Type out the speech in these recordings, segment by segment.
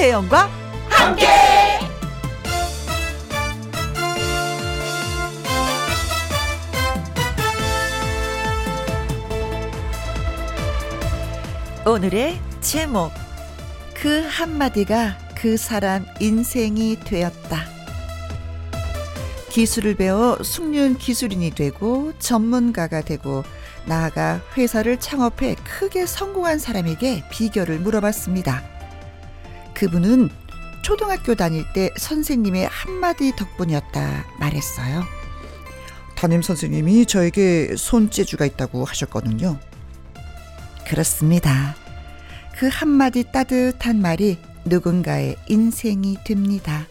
김혜영과 함께. 오늘의 제목 그 한마디가 그 사람 인생이 되었다. 기술을 배워 숙련 기술인이 되고 전문가가 되고 나아가 회사를 창업해 크게 성공한 사람에게 비결을 물어봤습니다. 그분은 초등학교 다닐 때 선생님의 한마디 덕분이었다 말했어요. 담임 선생님이 저에게 손재주가 있다고 하셨거든요. 그렇습니다. 그 한마디 따뜻한 말이 누군가의 인생이 됩니다.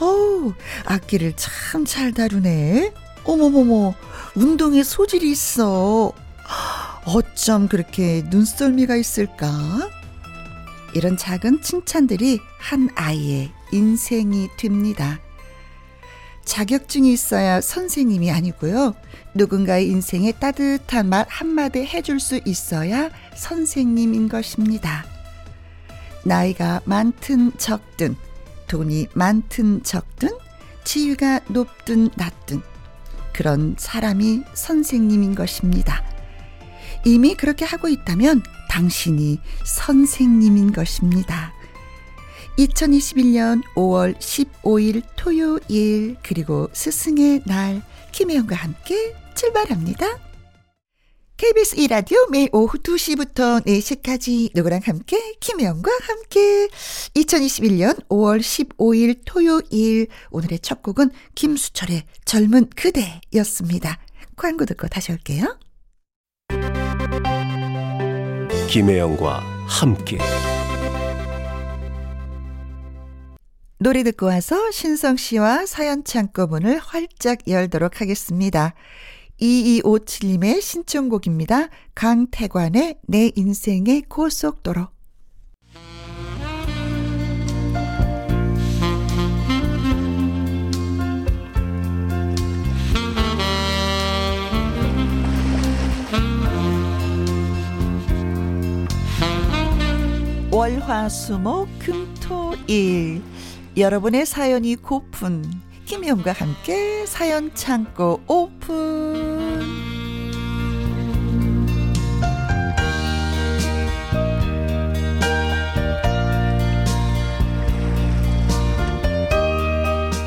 어우, 악기를 참 잘 다루네. 어머머머, 운동에 소질이 있어. 어쩜 그렇게 눈썰미가 있을까? 이런 작은 칭찬들이 한 아이의 인생이 됩니다. 자격증이 있어야 선생님이 아니고요. 누군가의 인생에 따뜻한 말 한마디 해줄 수 있어야 선생님인 것입니다. 나이가 많든 적든, 돈이 많든 적든, 지위가 높든 낮든, 그런 사람이 선생님인 것입니다. 이미 그렇게 하고 있다면 당신이 선생님인 것입니다. 2021년 5월 15일 토요일 그리고 스승의 날 김혜영과 함께 출발합니다. KBS 2라디오 매일 오후 2시부터 4시까지 누구랑 함께 김혜영과 함께 2021년 5월 15일 토요일 오늘의 첫 곡은 김수철의 젊은 그대였습니다. 광고 듣고 다시 올게요. 김혜영과 함께 노래 듣고 와서 신성 씨와 사연 창고 문을 활짝 열도록 하겠습니다. 2257님의 신청곡입니다. 강태관의 내 인생의 고속도로. 월화수목 금토일 여러분의 사연이 고픈 김희영과 함께 사연 창고 오픈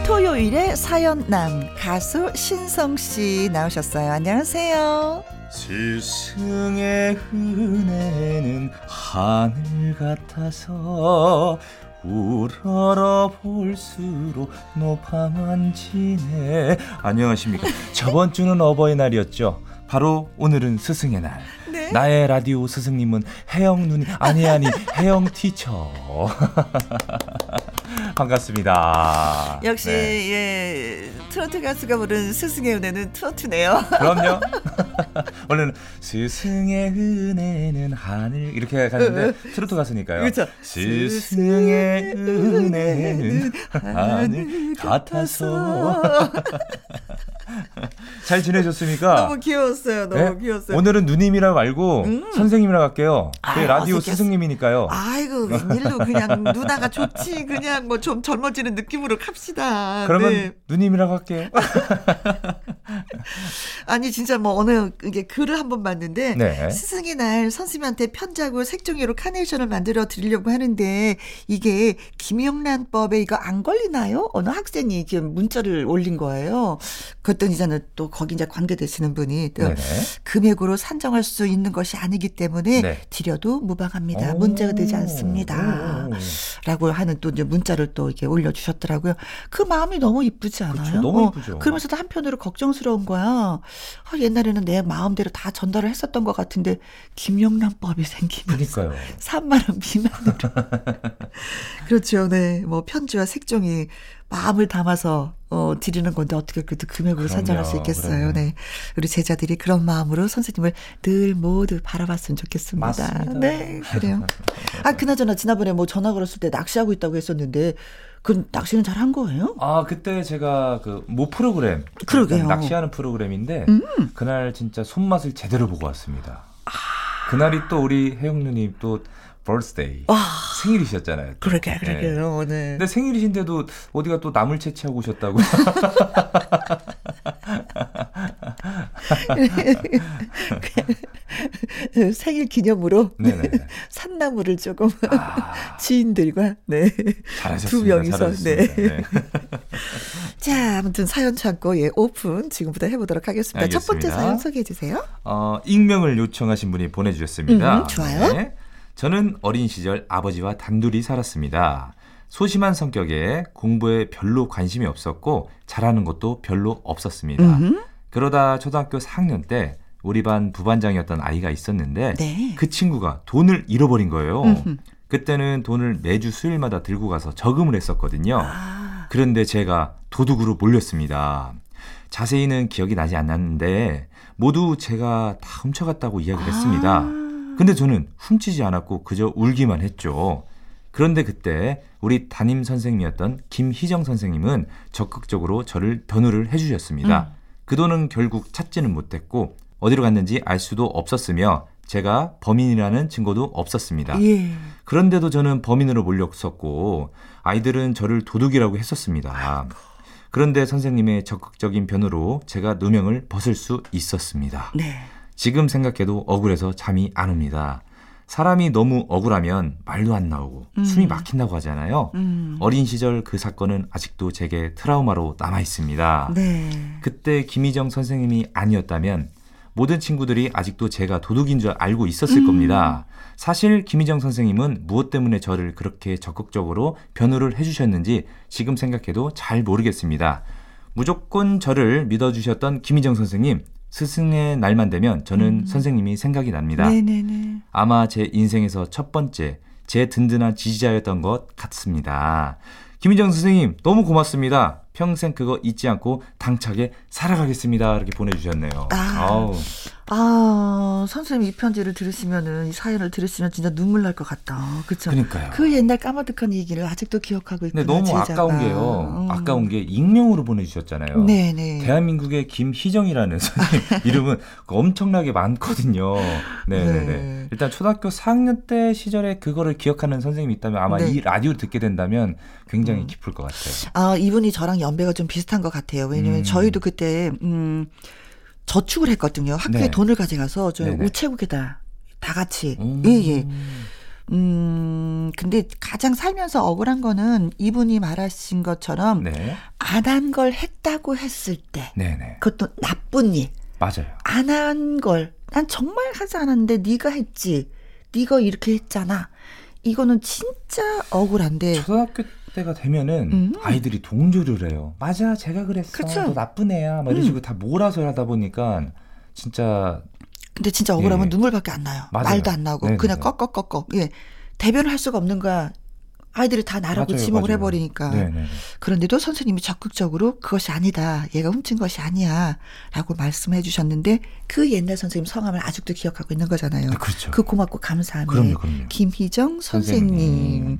토요일에 사연남 가수 신성 씨 나오셨어요. 안녕하세요. 스승의 은혜는 하늘 같아서 우러러 볼수록 높아만 지네. 안녕하십니까. 저번 주는 어버이날이었죠. 바로 오늘은 스승의 날. 네. 나의 라디오 스승님은 혜영 누님 아니 아니 혜영 티처 반갑습니다 역시 네. 예 트로트 가수가 부른 스승의 은혜는 트로트네요. 그럼요. 원래는 스승의 은혜는 하늘 이렇게 가는데 트로트 가수니까요. 그렇죠. 스승의 은혜는 하늘 같아서. 잘 지내셨습니까? 너무 귀여웠어요. 너무 네? 귀여웠어요. 오늘은 누님이라고 말고 음. 선생님이라고 할게요. 아, 저희 라디오 어색했어. 스승님이니까요. 아이고 웬일로 그냥 누나가 좋지 그냥 뭐 좀 젊어지는 느낌으로 갑시다. 그러면 네. 누님이라고 할게요. 아니 진짜 뭐 어느 이게 글을 한 번 봤는데 네. 스승의 날 선생님한테 편지하고 색종이로 카네이션을 만들어 드리려고 하는데 이게 김영란법에 이거 안 걸리나요? 어느 학생이 이렇게 문자를 올린 거예요. 그랬더니 저는 또 거기 이제 관계되시는 분이 또 네네. 금액으로 산정할 수 있는 것이 아니기 때문에 네. 드려도 무방합니다. 오. 문제가 되지 않습니다. 오. 라고 하는 또 이제 문자를 또 이렇게 올려주셨더라고요. 그 마음이 너무 이쁘지 않아요? 그쵸, 너무 어, 이쁘죠. 그러면서도 한편으로 걱정스러운 거야. 아, 옛날에는 내 마음대로 다 전달을 했었던 것 같은데 김영란법이 생기면서 그러니까요. 3만 원 미만으로. 그렇죠. 네. 뭐 편지와 색종이 마음을 담아서 어 드리는 건데 어떻게 그래도 금액으로 산정할 수 있겠어요. 그럼요. 네. 우리 제자들이 그런 마음으로 선생님을 늘 모두 바라봤으면 좋겠습니다. 맞습니다. 네. 그래요. 아, 그나저나 지난번에 뭐 전화 걸었을 때 낚시하고 있다고 했었는데 그 낚시는 잘 한 거예요? 아 그때 제가 그 모 프로그램 그러게요. 낚시하는 프로그램인데 음. 그날 진짜 손맛을 제대로 보고 왔습니다. 아. 그날이 또 우리 혜영 누님 또 birthday. 와. 생일이셨잖아요. 또. 그러게, 네. 그러게요, 오늘. 근데 생일이신데도 어디가 또 남을 채취하고 오셨다고. 생일 기념으로. 산나물을 조금 아, 지인들과 네. 두 명이서. 네. 네. 자, 아무튼 사연 창고 예 오픈 지금부터 해 보도록 하겠습니다. 첫 번째 알겠습니다. 사연 소개해 주세요. 어, 익명을 요청하신 분이 보내 주셨습니다. 음, 좋아요. 네. 저는 어린 시절 아버지와 단둘이 살았습니다. 소심한 성격에 공부에 별로 관심이 없었고 잘하는 것도 별로 없었습니다. 음흠. 그러다 초등학교 4학년 때 우리 반 부반장이었던 아이가 있었는데 네. 그 친구가 돈을 잃어버린 거예요. 음흠. 그때는 돈을 매주 수요일마다 들고 가서 저금을 했었거든요. 아, 그런데 제가 도둑으로 몰렸습니다. 자세히는 기억이 나지 않았는데 모두 제가 다 훔쳐갔다고 이야기를 했습니다. 아. 근데 저는 훔치지 않았고 그저 울기만 했죠. 그런데 그때 우리 담임 선생님이었던 김희정 선생님은 적극적으로 저를 변호를 해주셨습니다. 음. 그 돈은 결국 찾지는 못했고 어디로 갔는지 알 수도 없었으며 제가 범인이라는 증거도 없었습니다. 예. 그런데도 저는 범인으로 몰렸었고 아이들은 저를 도둑이라고 했었습니다. 그런데 선생님의 적극적인 변호로 제가 누명을 벗을 수 있었습니다. 네. 지금 생각해도 억울해서 잠이 안 옵니다. 사람이 너무 억울하면 말도 안 나오고 음. 숨이 막힌다고 하잖아요. 음. 어린 시절 그 사건은 아직도 제게 트라우마로 남아 있습니다. 네. 그때 김희정 선생님이 아니었다면 모든 친구들이 아직도 제가 도둑인 줄 알고 있었을 음. 겁니다. 사실 김희정 선생님은 무엇 때문에 저를 그렇게 적극적으로 변호를 해주셨는지 지금 생각해도 잘 모르겠습니다. 무조건 저를 믿어주셨던 김희정 선생님, 스승의 날만 되면 저는 음. 선생님이 생각이 납니다. 네네네. 아마 제 인생에서 첫 번째, 제 든든한 지지자였던 것 같습니다. 김희정 선생님, 너무 고맙습니다. 평생 그거 잊지 않고 당차게 살아가겠습니다. 이렇게 보내주셨네요. 아. 아우, 아, 선생님 이 편지를 들으시면은, 이 사연을 들으시면 진짜 눈물 날 것 같다. 그쵸? 그러니까요. 그 옛날 까마득한 얘기를 아직도 기억하고 있구나. 너무 제자가. 아까운 게요. 음. 아까운 게 익명으로 보내주셨잖아요. 네 네. 대한민국의 김희정이라는 선생님 이름은 엄청나게 많거든요. 네 네네. 네. 일단 초등학교 4학년 때 시절에 그거를 기억하는 선생님이 있다면 아마 네. 이 라디오를 듣게 된다면 굉장히 음. 기쁠 것 같아요. 아, 이분이 저랑 연배가 좀 비슷한 것 같아요. 왜냐면 음. 저희도 그때, 음, 저축을 했거든요. 학교에 네. 돈을 가져가서 저 네네. 우체국에다 다 같이. 음. 예, 예. 음, 근데 가장 살면서 억울한 거는 이분이 말하신 것처럼 네. 안한 걸 했다고 했을 때 네네. 그것도 나쁜 일. 맞아요. 안 한 걸 난 정말 하지 않았는데 네가 했지. 네가 이렇게 했잖아. 이거는 진짜 억울한데. 초등학교 때가 되면은 네. 음. 아이들이 동조를 해요. 맞아, 제가 그랬어. 그쵸? 너 나쁜 애야. 막 이런 음. 식으로 다 몰아서 하다 보니까 진짜 근데 진짜 억울하면 예. 눈물밖에 안 나요. 맞아요. 말도 안 나오고 네네네. 그냥 꺽꺽꺽꺽. 예. 대변을 할 수가 없는 거야. 아이들이 다 나라고 맞아요, 지목을 맞아요. 해버리니까. 네네. 그런데도 선생님이 적극적으로 그것이 아니다. 얘가 훔친 것이 아니야. 라고 말씀해 주셨는데 그 옛날 선생님 성함을 아직도 기억하고 있는 거잖아요. 네, 그렇죠. 그 고맙고 감사함에. 그럼요, 그럼요. 김희정 선생님. 선생님.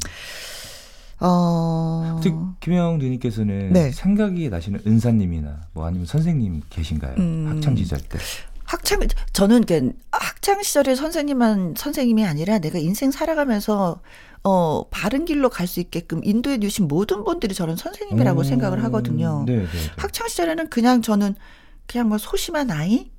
어. 특히 김영 누님께서는 네. 생각이 나시는 은사님이나 뭐 아니면 선생님 계신가요? 음. 학창 시절 때. 학창 저는 그 학창 시절에 선생님만 선생님이 아니라 내가 인생 살아가면서 어 바른 길로 갈 수 있게끔 인도해 주신 모든 분들이 저는 선생님이라고 음, 생각을 하거든요. 네, 네. 네. 학창 시절에는 그냥 저는 그냥 뭐 소심한 아이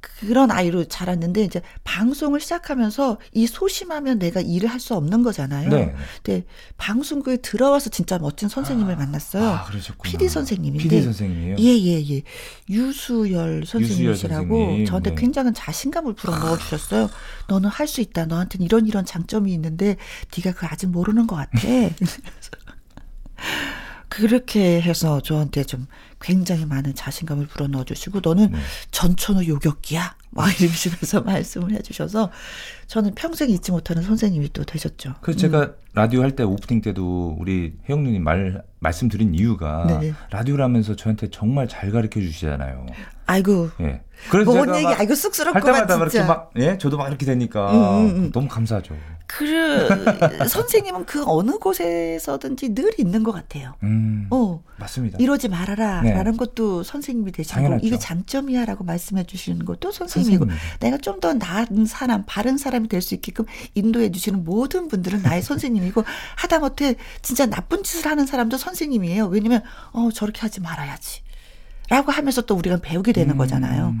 그런 아이로 자랐는데 이제 방송을 시작하면서 이 소심하면 내가 일을 할 수 없는 거잖아요. 네. 근데 방송국에 들어와서 진짜 멋진 선생님을 만났어요. 아, 그러셨구나. PD 선생님인데. PD 선생님이에요? 예, 예, 예. 유수열 선생님이시라고 선생님, 저한테 네. 굉장한 자신감을 불어 넣어 주셨어요. 너는 할 수 있다. 너한테는 이런 이런 장점이 있는데 네가 그걸 아직 모르는 것 같아. 그렇게 해서 저한테 좀 굉장히 많은 자신감을 불어넣어 주시고 너는 네. 전천후 요격기야. 막 이러시면서 말씀을 해 주셔서 저는 평생 잊지 못하는 선생님이 또 되셨죠. 그래서 제가 라디오 할 때 오프닝 때도 우리 혜영 누님 말 말씀드린 이유가 네. 라디오라면서 저한테 정말 잘 가르쳐 주시잖아요. 아이고. 예. 그래서 뭔 제가 얘기, 막 아이고 할 쑥스럽구만 때마다 막 이렇게 진짜. 막 예, 저도 막 이렇게 되니까 음, 음, 음. 너무 감사하죠. 그 선생님은 그 어느 곳에서든지 늘 있는 것 같아요. 음. 어. 맞습니다. 이러지 말아라 네. 라는 것도 선생님이 되시고. 이게 장점이야 라고 말씀해 주시는 것도 선생님이고 선생님. 내가 좀 더 나은 사람 바른 사람이 될 수 있게끔 인도해 주시는 모든 분들은 나의 선생님이고 하다못해 진짜 나쁜 짓을 하는 사람도 선생님이에요 왜냐면 어 저렇게 하지 말아야지 라고 하면서 또 우리가 배우게 되는 음. 거잖아요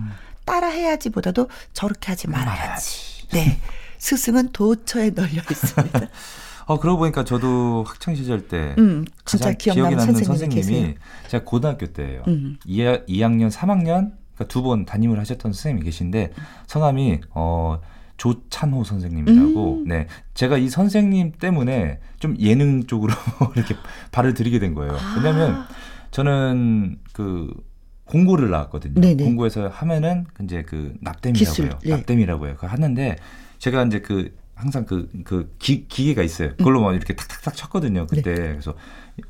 따라 해야지 보다도 저렇게 하지 말아야지 네 스승은 도처에 널려 있습니다 어 그러고 보니까 저도 학창 시절 때 음 진짜 가장 기억 기억에 나는 남는 선생님이 선생님이 제가 고등학교 때예요. 음. 2, 2학년, 3학년 그러니까 두 번 담임을 하셨던 선생님이 계신데 성함이 어 조찬호 선생님이라고 음. 네 제가 이 선생님 때문에 좀 예능 쪽으로 이렇게 발을 들이게 된 거예요. 아. 왜냐하면 저는 그 공고를 나왔거든요. 네네. 공고에서 하면은 이제 그 납땜이라고 해요. 네. 납땜이라고 해요. 그거 하는데 제가 이제 그 항상 그, 그 기, 기계가 있어요. 그걸로 막 이렇게 탁탁탁 쳤거든요. 그때. 그래서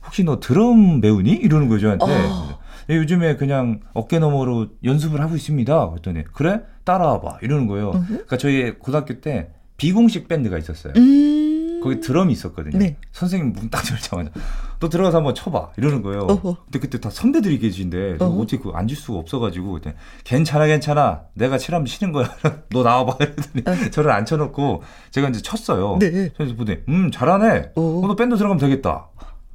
혹시 너 드럼 배우니? 이러는 거예요, 저한테. 어. 요즘에 그냥 어깨 너머로 연습을 하고 있습니다. 그랬더니 그래? 따라와 봐. 이러는 거예요. 음흠. 그러니까 저희 고등학교 때 비공식 밴드가 있었어요. 음. 거기 드럼이 있었거든요. 네. 선생님 문 딱 열자마자 너 들어가서 한번 쳐봐 이러는 거예요. 어허. 근데 그때 다 선배들이 계신데 어허. 어떻게 그 앉을 수가 없어가지고 그때 괜찮아 괜찮아 내가 칠하면 치는 거야 너 나와봐 이러더니 저를 앉혀놓고 제가 이제 쳤어요. 어. 네. 그래서 보더니 음 잘하네. 오. 어, 너 밴드 들어가면 되겠다.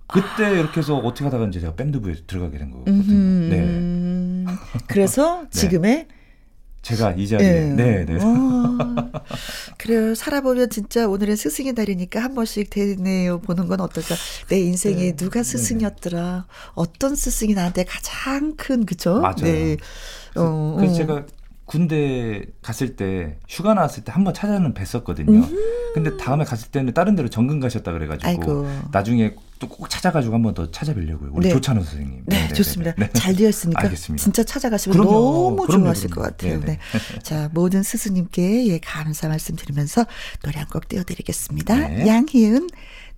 그때 이렇게 해서 어떻게 하다가 이제 제가 밴드부에 들어가게 된 거거든요. 네. 음. 그래서 지금의 제가 이 자리에 네, 네. 어, 그래요. 살아보면 진짜 오늘은 스승의 날이니까 한 번씩 되뇌어 보는 건 어떨까. 내 인생에 네. 누가 스승이었더라. 어떤 스승이 나한테 가장 큰 그죠? 맞아요. 네. 어, 그래서 어. 제가 군대 갔을 때 휴가 나왔을 때 한 번 찾아는 뵀었거든요. 근데 다음에 갔을 때는 다른 데로 전근 가셨다 그래가지고 아이고. 나중에 또 꼭 찾아가지고 한 번 더 찾아뵈려고요. 우리 네. 조찬호 선생님. 네, 네네네. 좋습니다. 네. 잘 되었으니까 알겠습니다. 진짜 찾아가시면 그럼요. 너무 그럼요, 좋아하실 그럼요. 것 같아요. 네네. 네. 자, 모든 스승님께 예, 감사 말씀드리면서 노래 한 곡 띄워드리겠습니다. 네. 양희은,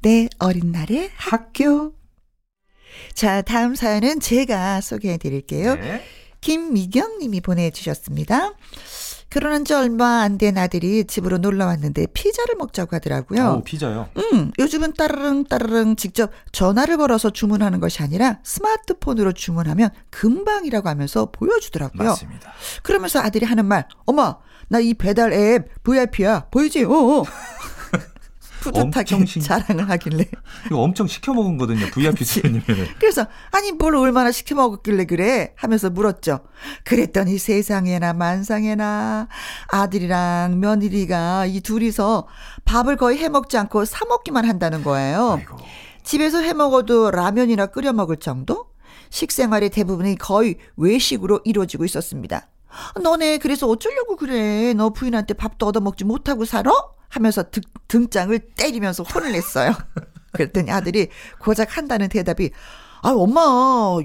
내 어린 날의 학교. 자, 다음 사연은 제가 소개해 드릴게요. 네. 김미경 님이 보내주셨습니다. 결혼한 지 얼마 안 된 아들이 집으로 놀러 왔는데 피자를 먹자고 하더라고요. 오, 피자요. 음, 요즘은 따르릉 따르릉 직접 전화를 걸어서 주문하는 것이 아니라 스마트폰으로 주문하면 금방이라고 하면서 보여주더라고요. 맞습니다. 그러면서 아들이 하는 말, 엄마, 나 이 배달 앱 VIP야. 보이지? 어. 어. 뿌듯하게 엄청 신- 자랑을 하길래. 이거 엄청 시켜 먹은 거든요. VIP 수님이면. 그래서 아니 뭘 얼마나 시켜 먹었길래 그래 하면서 물었죠. 그랬더니 세상에나 만상에나 아들이랑 며느리가 이 둘이서 밥을 거의 해 먹지 않고 사 먹기만 한다는 거예요. 아이고. 집에서 해 먹어도 라면이나 끓여 먹을 정도? 식생활의 대부분이 거의 외식으로 이루어지고 있었습니다. 너네 그래서 어쩌려고 그래? 너 부인한테 밥도 얻어먹지 못하고 살아? 하면서 등, 등장을 때리면서 혼을 냈어요. 그랬더니 아들이 고작 한다는 대답이 아, 엄마,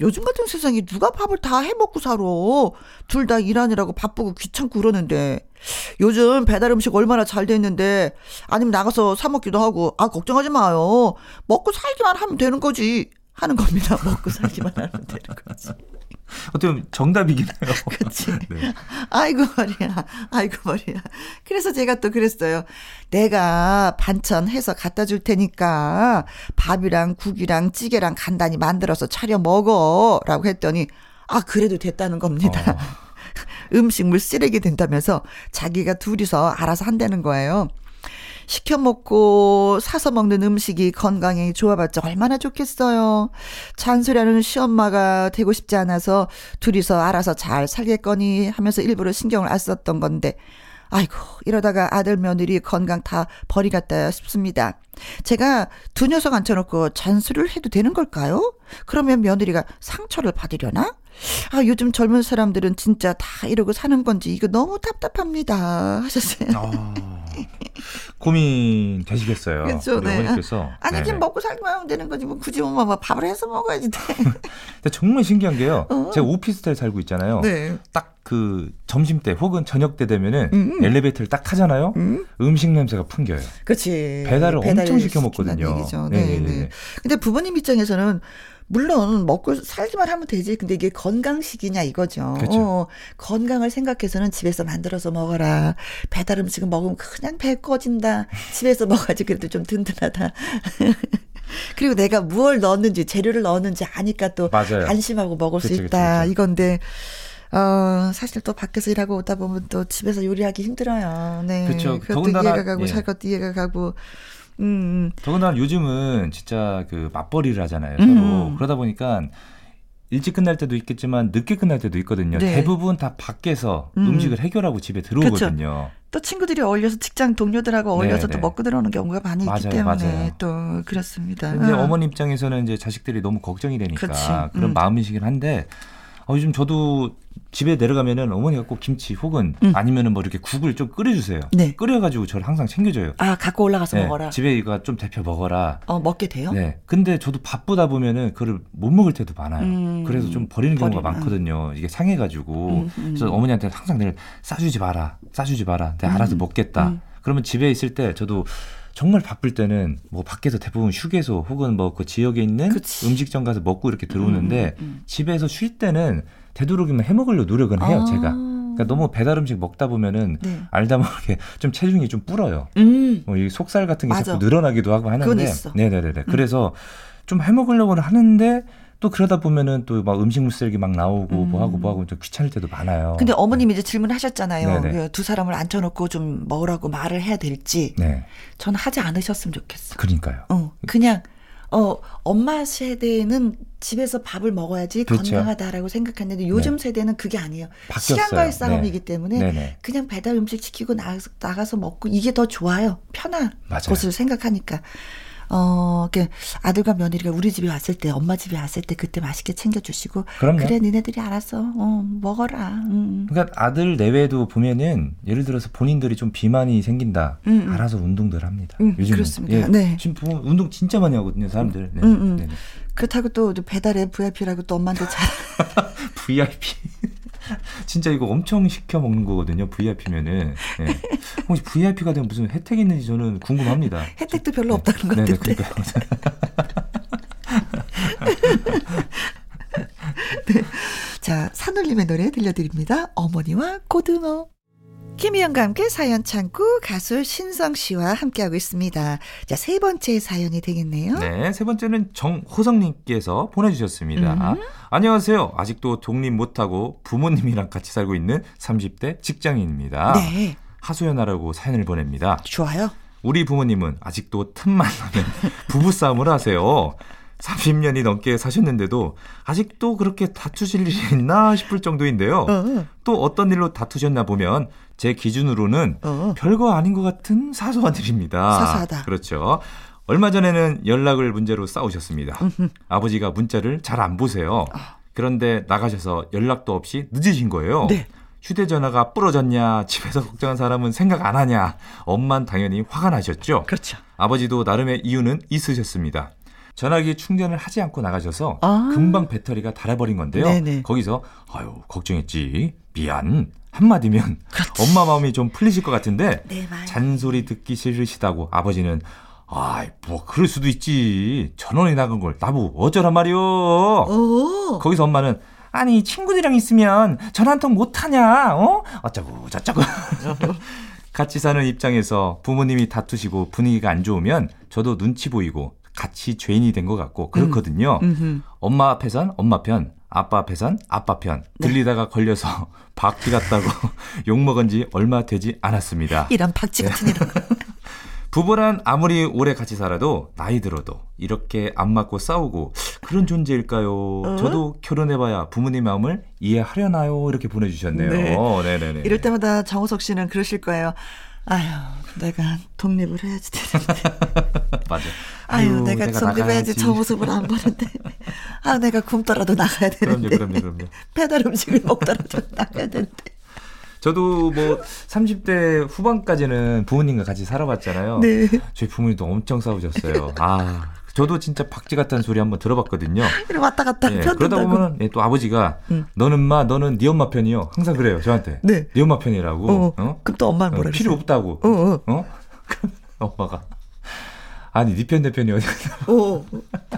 요즘 같은 세상에 누가 밥을 다 해 먹고 살아? 둘 다 일하느라고 바쁘고 귀찮고 그러는데. 요즘 배달 음식 얼마나 잘 됐는데, 아니면 나가서 사먹기도 하고, 아, 걱정하지 마요. 먹고 살기만 하면 되는 거지. 하는 겁니다. 먹고 살기만 하면 되는 거지. 어떻게 보면 정답이긴 해요. 그치. 네. 아이고 머리야, 아이고 머리야. 그래서 제가 또 그랬어요. 내가 반찬 해서 갖다 줄 테니까 밥이랑 국이랑 찌개랑 간단히 만들어서 차려 먹어 라고 했더니 아 그래도 됐다는 겁니다. 어. 음식물 쓰레기 된다면서 자기가 둘이서 알아서 한다는 거예요. 시켜 먹고 사서 먹는 음식이 건강에 좋아봤자 얼마나 좋겠어요. 잔소리하는 시엄마가 되고 싶지 않아서 둘이서 알아서 잘 살겠거니 하면서 일부러 신경을 안 썼던 건데 아이고 이러다가 아들 며느리 건강 다 버리겠다 싶습니다. 제가 두 녀석 앉혀놓고 잔소리를 해도 되는 걸까요? 그러면 며느리가 상처를 받으려나? 아 요즘 젊은 사람들은 진짜 다 이러고 사는 건지 이거 너무 답답합니다 하셨어요. 아, 고민 되시겠어요. 그렇죠, 네. 어머니께서. 아니 네네. 그냥 먹고 살기만 하면 되는 거지 뭐 굳이 뭐, 뭐 밥을 해서 먹어야지 돼. 근데 정말 신기한 게요. 어. 제가 오피스텔 살고 있잖아요. 네. 딱그 점심 때 혹은 저녁 때 되면은 음, 음. 엘리베이터를 딱 타잖아요. 음? 음식 냄새가 풍겨요. 그렇지. 배달을 엄청 시켜 먹거든요. 얘기죠. 네, 네네 네. 네. 근데 부모님 입장에서는 물론 먹고 살기만 하면 되지. 근데 이게 건강식이냐 이거죠. 그렇죠. 어, 건강을 생각해서는 집에서 만들어서 먹어라. 배달 음식은 먹으면 그냥 배 꺼진다. 집에서 먹어야지 그래도 좀 든든하다. 그리고 내가 무얼 넣었는지 재료를 넣었는지 아니까 또 맞아요. 안심하고 먹을 수 그쵸, 있다. 그쵸, 그쵸. 이건데 어, 사실 또 밖에서 일하고 오다 보면 또 집에서 요리하기 힘들어요. 네. 그쵸. 그것도 더군다나, 이해가 가고 예. 살 것도 이해가 가고. 음, 음. 더군다나 요즘은 진짜 그 맞벌이를 하잖아요. 음. 서로. 그러다 보니까 일찍 끝날 때도 있겠지만 늦게 끝날 때도 있거든요. 네. 대부분 다 밖에서 음. 음. 식을 해결하고 집에 들어오거든요. 또 친구들이 어울려서 직장 동료들하고 어울려서 네, 또 네. 먹고 들어오는 경우가 많이 있기 맞아요, 때문에 맞아요. 또 그렇습니다. 근데 어. 어머니 입장에서는 이제 자식들이 너무 걱정이 되니까 그치. 그런 음. 마음이시긴 한데 어, 요즘 저도 집에 내려가면은 어머니가 꼭 김치 혹은 음. 아니면은 뭐 이렇게 국을 좀 끓여주세요. 네. 끓여가지고 저를 항상 챙겨줘요. 아 갖고 올라가서 네, 먹어라. 집에 이거 좀 데펴 먹어라. 어 먹게 돼요? 네. 근데 저도 바쁘다 보면은 그걸 못 먹을 때도 많아요. 음. 그래서 좀 버리는 경우가 버리나. 많거든요. 이게 상해가지고. 음, 음. 그래서 어머니한테 항상 늘 싸주지 마라, 싸주지 마라. 내가 알아서 음, 먹겠다. 음. 그러면 집에 있을 때 저도 정말 바쁠 때는 뭐 밖에서 대부분 휴게소 혹은 뭐 그 지역에 있는 그치. 음식점 가서 먹고 이렇게 들어오는데 음, 음, 음. 집에서 쉴 때는 되도록이면 해 먹으려 노력은 해요, 아. 제가. 그러니까 너무 배달 음식 먹다 보면은 네. 알다 모르게 좀 체중이 좀 불어요. 음. 뭐 이 속살 같은 게 맞아. 자꾸 늘어나기도 하고 하는데 있어. 음. 네네네 그래서 좀 해먹으려고는 하는데 또 그러다 보면은 또 막 음식물 쓰레기 막 나오고 음. 뭐 하고 뭐 하고 좀 귀찮을 때도 많아요. 근데 어머님이 이제 질문하셨잖아요. 네네. 그두 사람을 앉혀놓고 좀 먹으라고 말을 해야 될지. 네 저는 하지 않으셨으면 좋겠어. 그러니까요. 어, 그냥 어 엄마 세대는 집에서 밥을 먹어야지 그렇죠. 건강하다라고 생각했는데 요즘 세대는 그게 아니에요. 바뀌었어요. 시간과의 싸움이기 네. 때문에 네네 그냥 배달 음식 시키고 나가서, 나가서 먹고 이게 더 좋아요. 편한 맞아요. 것을 생각하니까. 어, 그 아들과 며느리가 우리 집에 왔을 때, 엄마 집에 왔을 때 그때 맛있게 챙겨주시고, 그럼요. 그래, 니네들이 알아서, 어, 먹어라. 음. 그러니까 아들 내외도 보면은 예를 들어서 본인들이 좀 비만이 생긴다 음, 음. 알아서 운동들 합니다. 음, 요즘 그렇습니다. 네. 지금 보면 운동 진짜 많이 하거든요 사람들. 네. 음, 음. 네네. 그렇다고 또 배달의 VIP라고 또 엄마한테 잘, VIP. 진짜 이거 엄청 시켜 먹는 거거든요. VIP면은. 네. 혹시 VIP가 되면 무슨 혜택이 있는지 저는 궁금합니다. 혜택도 별로 없다는 것 네네, 같은데. 그러니까요. 자, 산울림의 노래 들려드립니다. 어머니와 고등어. 김희영과 함께 사연 창구 가수 신성 씨와 함께하고 있습니다. 자, 세 번째 사연이 되겠네요. 네, 세 번째는 정호성님께서 보내주셨습니다. 음. 안녕하세요. 아직도 독립 못하고 부모님이랑 같이 살고 있는 30대 직장인입니다. 네, 하소연하라고 사연을 보냅니다. 좋아요. 우리 부모님은 아직도 틈만 나면 부부싸움을 하세요. 30년이 넘게 사셨는데도 아직도 그렇게 다투실 일이 있나 싶을 정도인데요. 어, 또 어떤 일로 다투셨나 보면 제 기준으로는 어. 별거 아닌 것 같은 사소한 일입니다. 사소하다. 그렇죠. 얼마 전에는 연락을 문제로 싸우셨습니다. 아버지가 문자를 잘 안 보세요. 그런데 나가셔서 연락도 없이 늦으신 거예요. 네. 휴대전화가 부러졌냐, 집에서 걱정한 사람은 생각 안 하냐, 엄만 당연히 화가 나셨죠. 그렇죠. 아버지도 나름의 이유는 있으셨습니다. 전화기 충전을 하지 않고 나가셔서 아. 금방 배터리가 닳아버린 건데요. 네네. 거기서 아유 걱정했지 미안 한마디면 그렇지. 엄마 마음이 좀 풀리실 것 같은데 네, 말. 잔소리 듣기 싫으시다고 아버지는 아이 뭐 그럴 수도 있지 전원이 나간 걸 나보고 어쩌란 말이오 오. 거기서 엄마는 아니 친구들이랑 있으면 전화 한 통 못하냐 어 어쩌고 저쩌고 같이 사는 입장에서 부모님이 다투시고 분위기가 안 좋으면 저도 눈치 보이고 같이 죄인이 된 것 같고 그렇거든요 음흠. 엄마 앞에선 엄마 편 아빠 앞에선 아빠 편 네. 들리다가 걸려서 박쥐 같다고 욕먹은 지 얼마 되지 않았습니다 이런 박쥐 같은 이런 거. 부부란 아무리 오래 같이 살아도 나이 들어도 이렇게 안 맞고 싸우고 그런 존재일까요? 어? 저도 결혼해봐야 부모님 마음을 이해하려나요? 이렇게 보내주셨네요. 네. 네. 네네 이럴 때마다 정호석 씨는 그러실 거예요. 아유, 내가 독립을 해야지 되는데. 맞아. 아유, 내가, 독립해야지 나가야지. 저 모습을 안 보는데. 아, 내가 굶더라도 나가야 그럼요, 되는데. 그럼요, 그럼요. 배달 음식을 먹더라도 나가야 되는데. 저도 뭐 30대 후반까지는 부모님과 같이 살아봤잖아요. 네. 저희 부모님도 엄청 싸우셨어요. 아, 저도 진짜 박쥐 같다는 소리 한번 들어봤거든요. 이렇게 왔다 갔다 예, 편 그러다. 보면 예, 또 아버지가 응. 너는 마 너는 네 엄마 편이요. 항상 그래요 저한테. 네. 네 엄마 편이라고. 어, 어? 그럼 또 엄마는 어, 뭐라 필요 그랬어요? 없다고. 어, 어. 어? 엄마가 아니 네편내 편이 어디 어,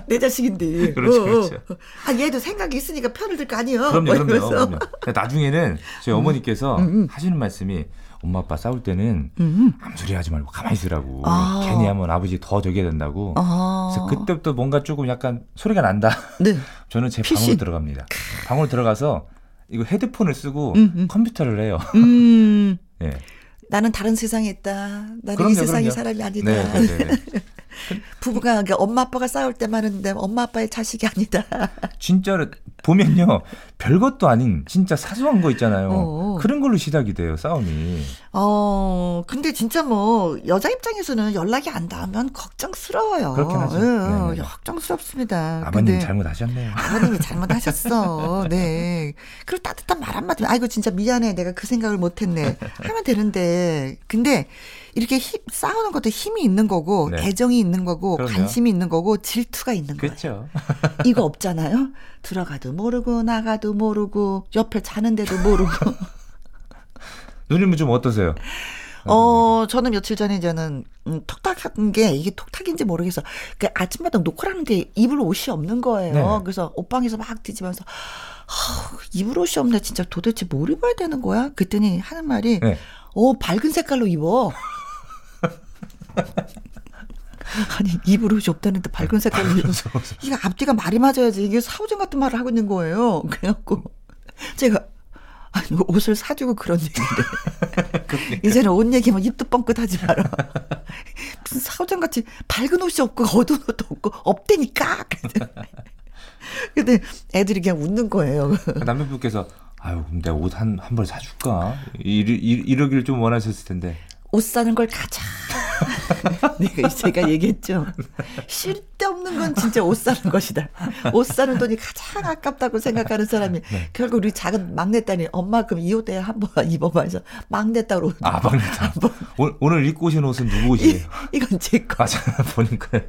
내 자식인데. 그렇죠, 어, 그렇죠. 어. 아, 얘도 생각이 있으니까 편을 들 거 아니에요. 그럼요, 뭐 그럼요. 그럼요. 나중에는 저희 어머니께서 음, 음. 하시는 말씀이 엄마 아빠 싸울 때는 음. 아무 소리 하지 말고 가만히 있으라고. 아. 괜히 하면 아버지 더 저게 된다고. 아. 그래서 그때부터 뭔가 조금 약간 소리가 난다. 네. 저는 제 PC. 방으로 들어갑니다. 방으로 들어가서 이거 헤드폰을 쓰고 음, 음. 컴퓨터를 해요. 음. 예. 나는 다른 세상에 있다. 나는 그럼요, 이 세상의 그럼요. 사람이 아니다. 네, 네, 네. 부부가 엄마 아빠가 싸울 때만 했는데 엄마 아빠의 자식이 아니다. 진짜로 보면요. 별것도 아닌 진짜 사소한 거 있잖아요. 어. 그런 걸로 시작이 돼요, 싸움이. 어, 근데 진짜 뭐 여자 입장에서는 연락이 안 닿으면 걱정스러워요. 그렇긴 하죠. 예, 네네. 걱정스럽습니다. 아버님 잘못하셨네요. 아버님이 잘못하셨어. 네. 그리고 따뜻한 말 한마디. 아이고, 진짜 미안해. 내가 그 생각을 못했네. 하면 되는데. 근데 이렇게 힘, 싸우는 것도 힘이 있는 거고, 네. 애정이 있는 거고, 그럼요. 관심이 있는 거고, 질투가 있는 거예요. 그렇죠. 이거 없잖아요. 들어가도 모르고, 나가도 모르고, 옆에 자는데도 모르고. 누님은 좀 어떠세요? 어, 저는 며칠 전에 저는 음, 톡탁한 게 이게 톡탁인지 모르겠어. 그 아침마다 녹화를 하는데 입을 옷이 없는 거예요. 네. 그래서 옷방에서 막 뒤지면서 하, 입을 옷이 없네. 진짜 도대체 뭘 입어야 되는 거야? 그랬더니 하는 말이 네. 어, 밝은 색깔로 입어. 아니, 입을 옷이 없다는데 밝은 색깔로 입어. 이게 앞뒤가 말이 맞아야지. 이게 사오정 같은 말을 하고 있는 거예요. 그래갖고 제가 아니, 옷을 사주고 그런 얘기인데. 이제는 옷 얘기하면 입도 뻥끗하지 마라. 무슨 사오정 같이 밝은 옷이 없고 어두운 옷도 없고 없대니까. 근데 애들이 그냥 웃는 거예요. 남편분께서 아유 그럼 내가 옷 한 한 벌 사줄까? 이러, 이- 이러길 좀 원하셨을 텐데. 옷 사는 걸 가자. 내가 제가 얘기했죠. 쓸데없는 건 진짜 옷 사는 것이다. 옷 사는 돈이 가장 아깝다고 생각하는 사람이 네. 결국 우리 작은 막내딸이 엄마 그럼 이옷 내가 한번 입어봐 해서 막내딸 옷. 아 막내다. 오늘, 오늘 입고 오신 옷은 누구 옷이에요? 이, 이건 제 거. 맞아 보니까.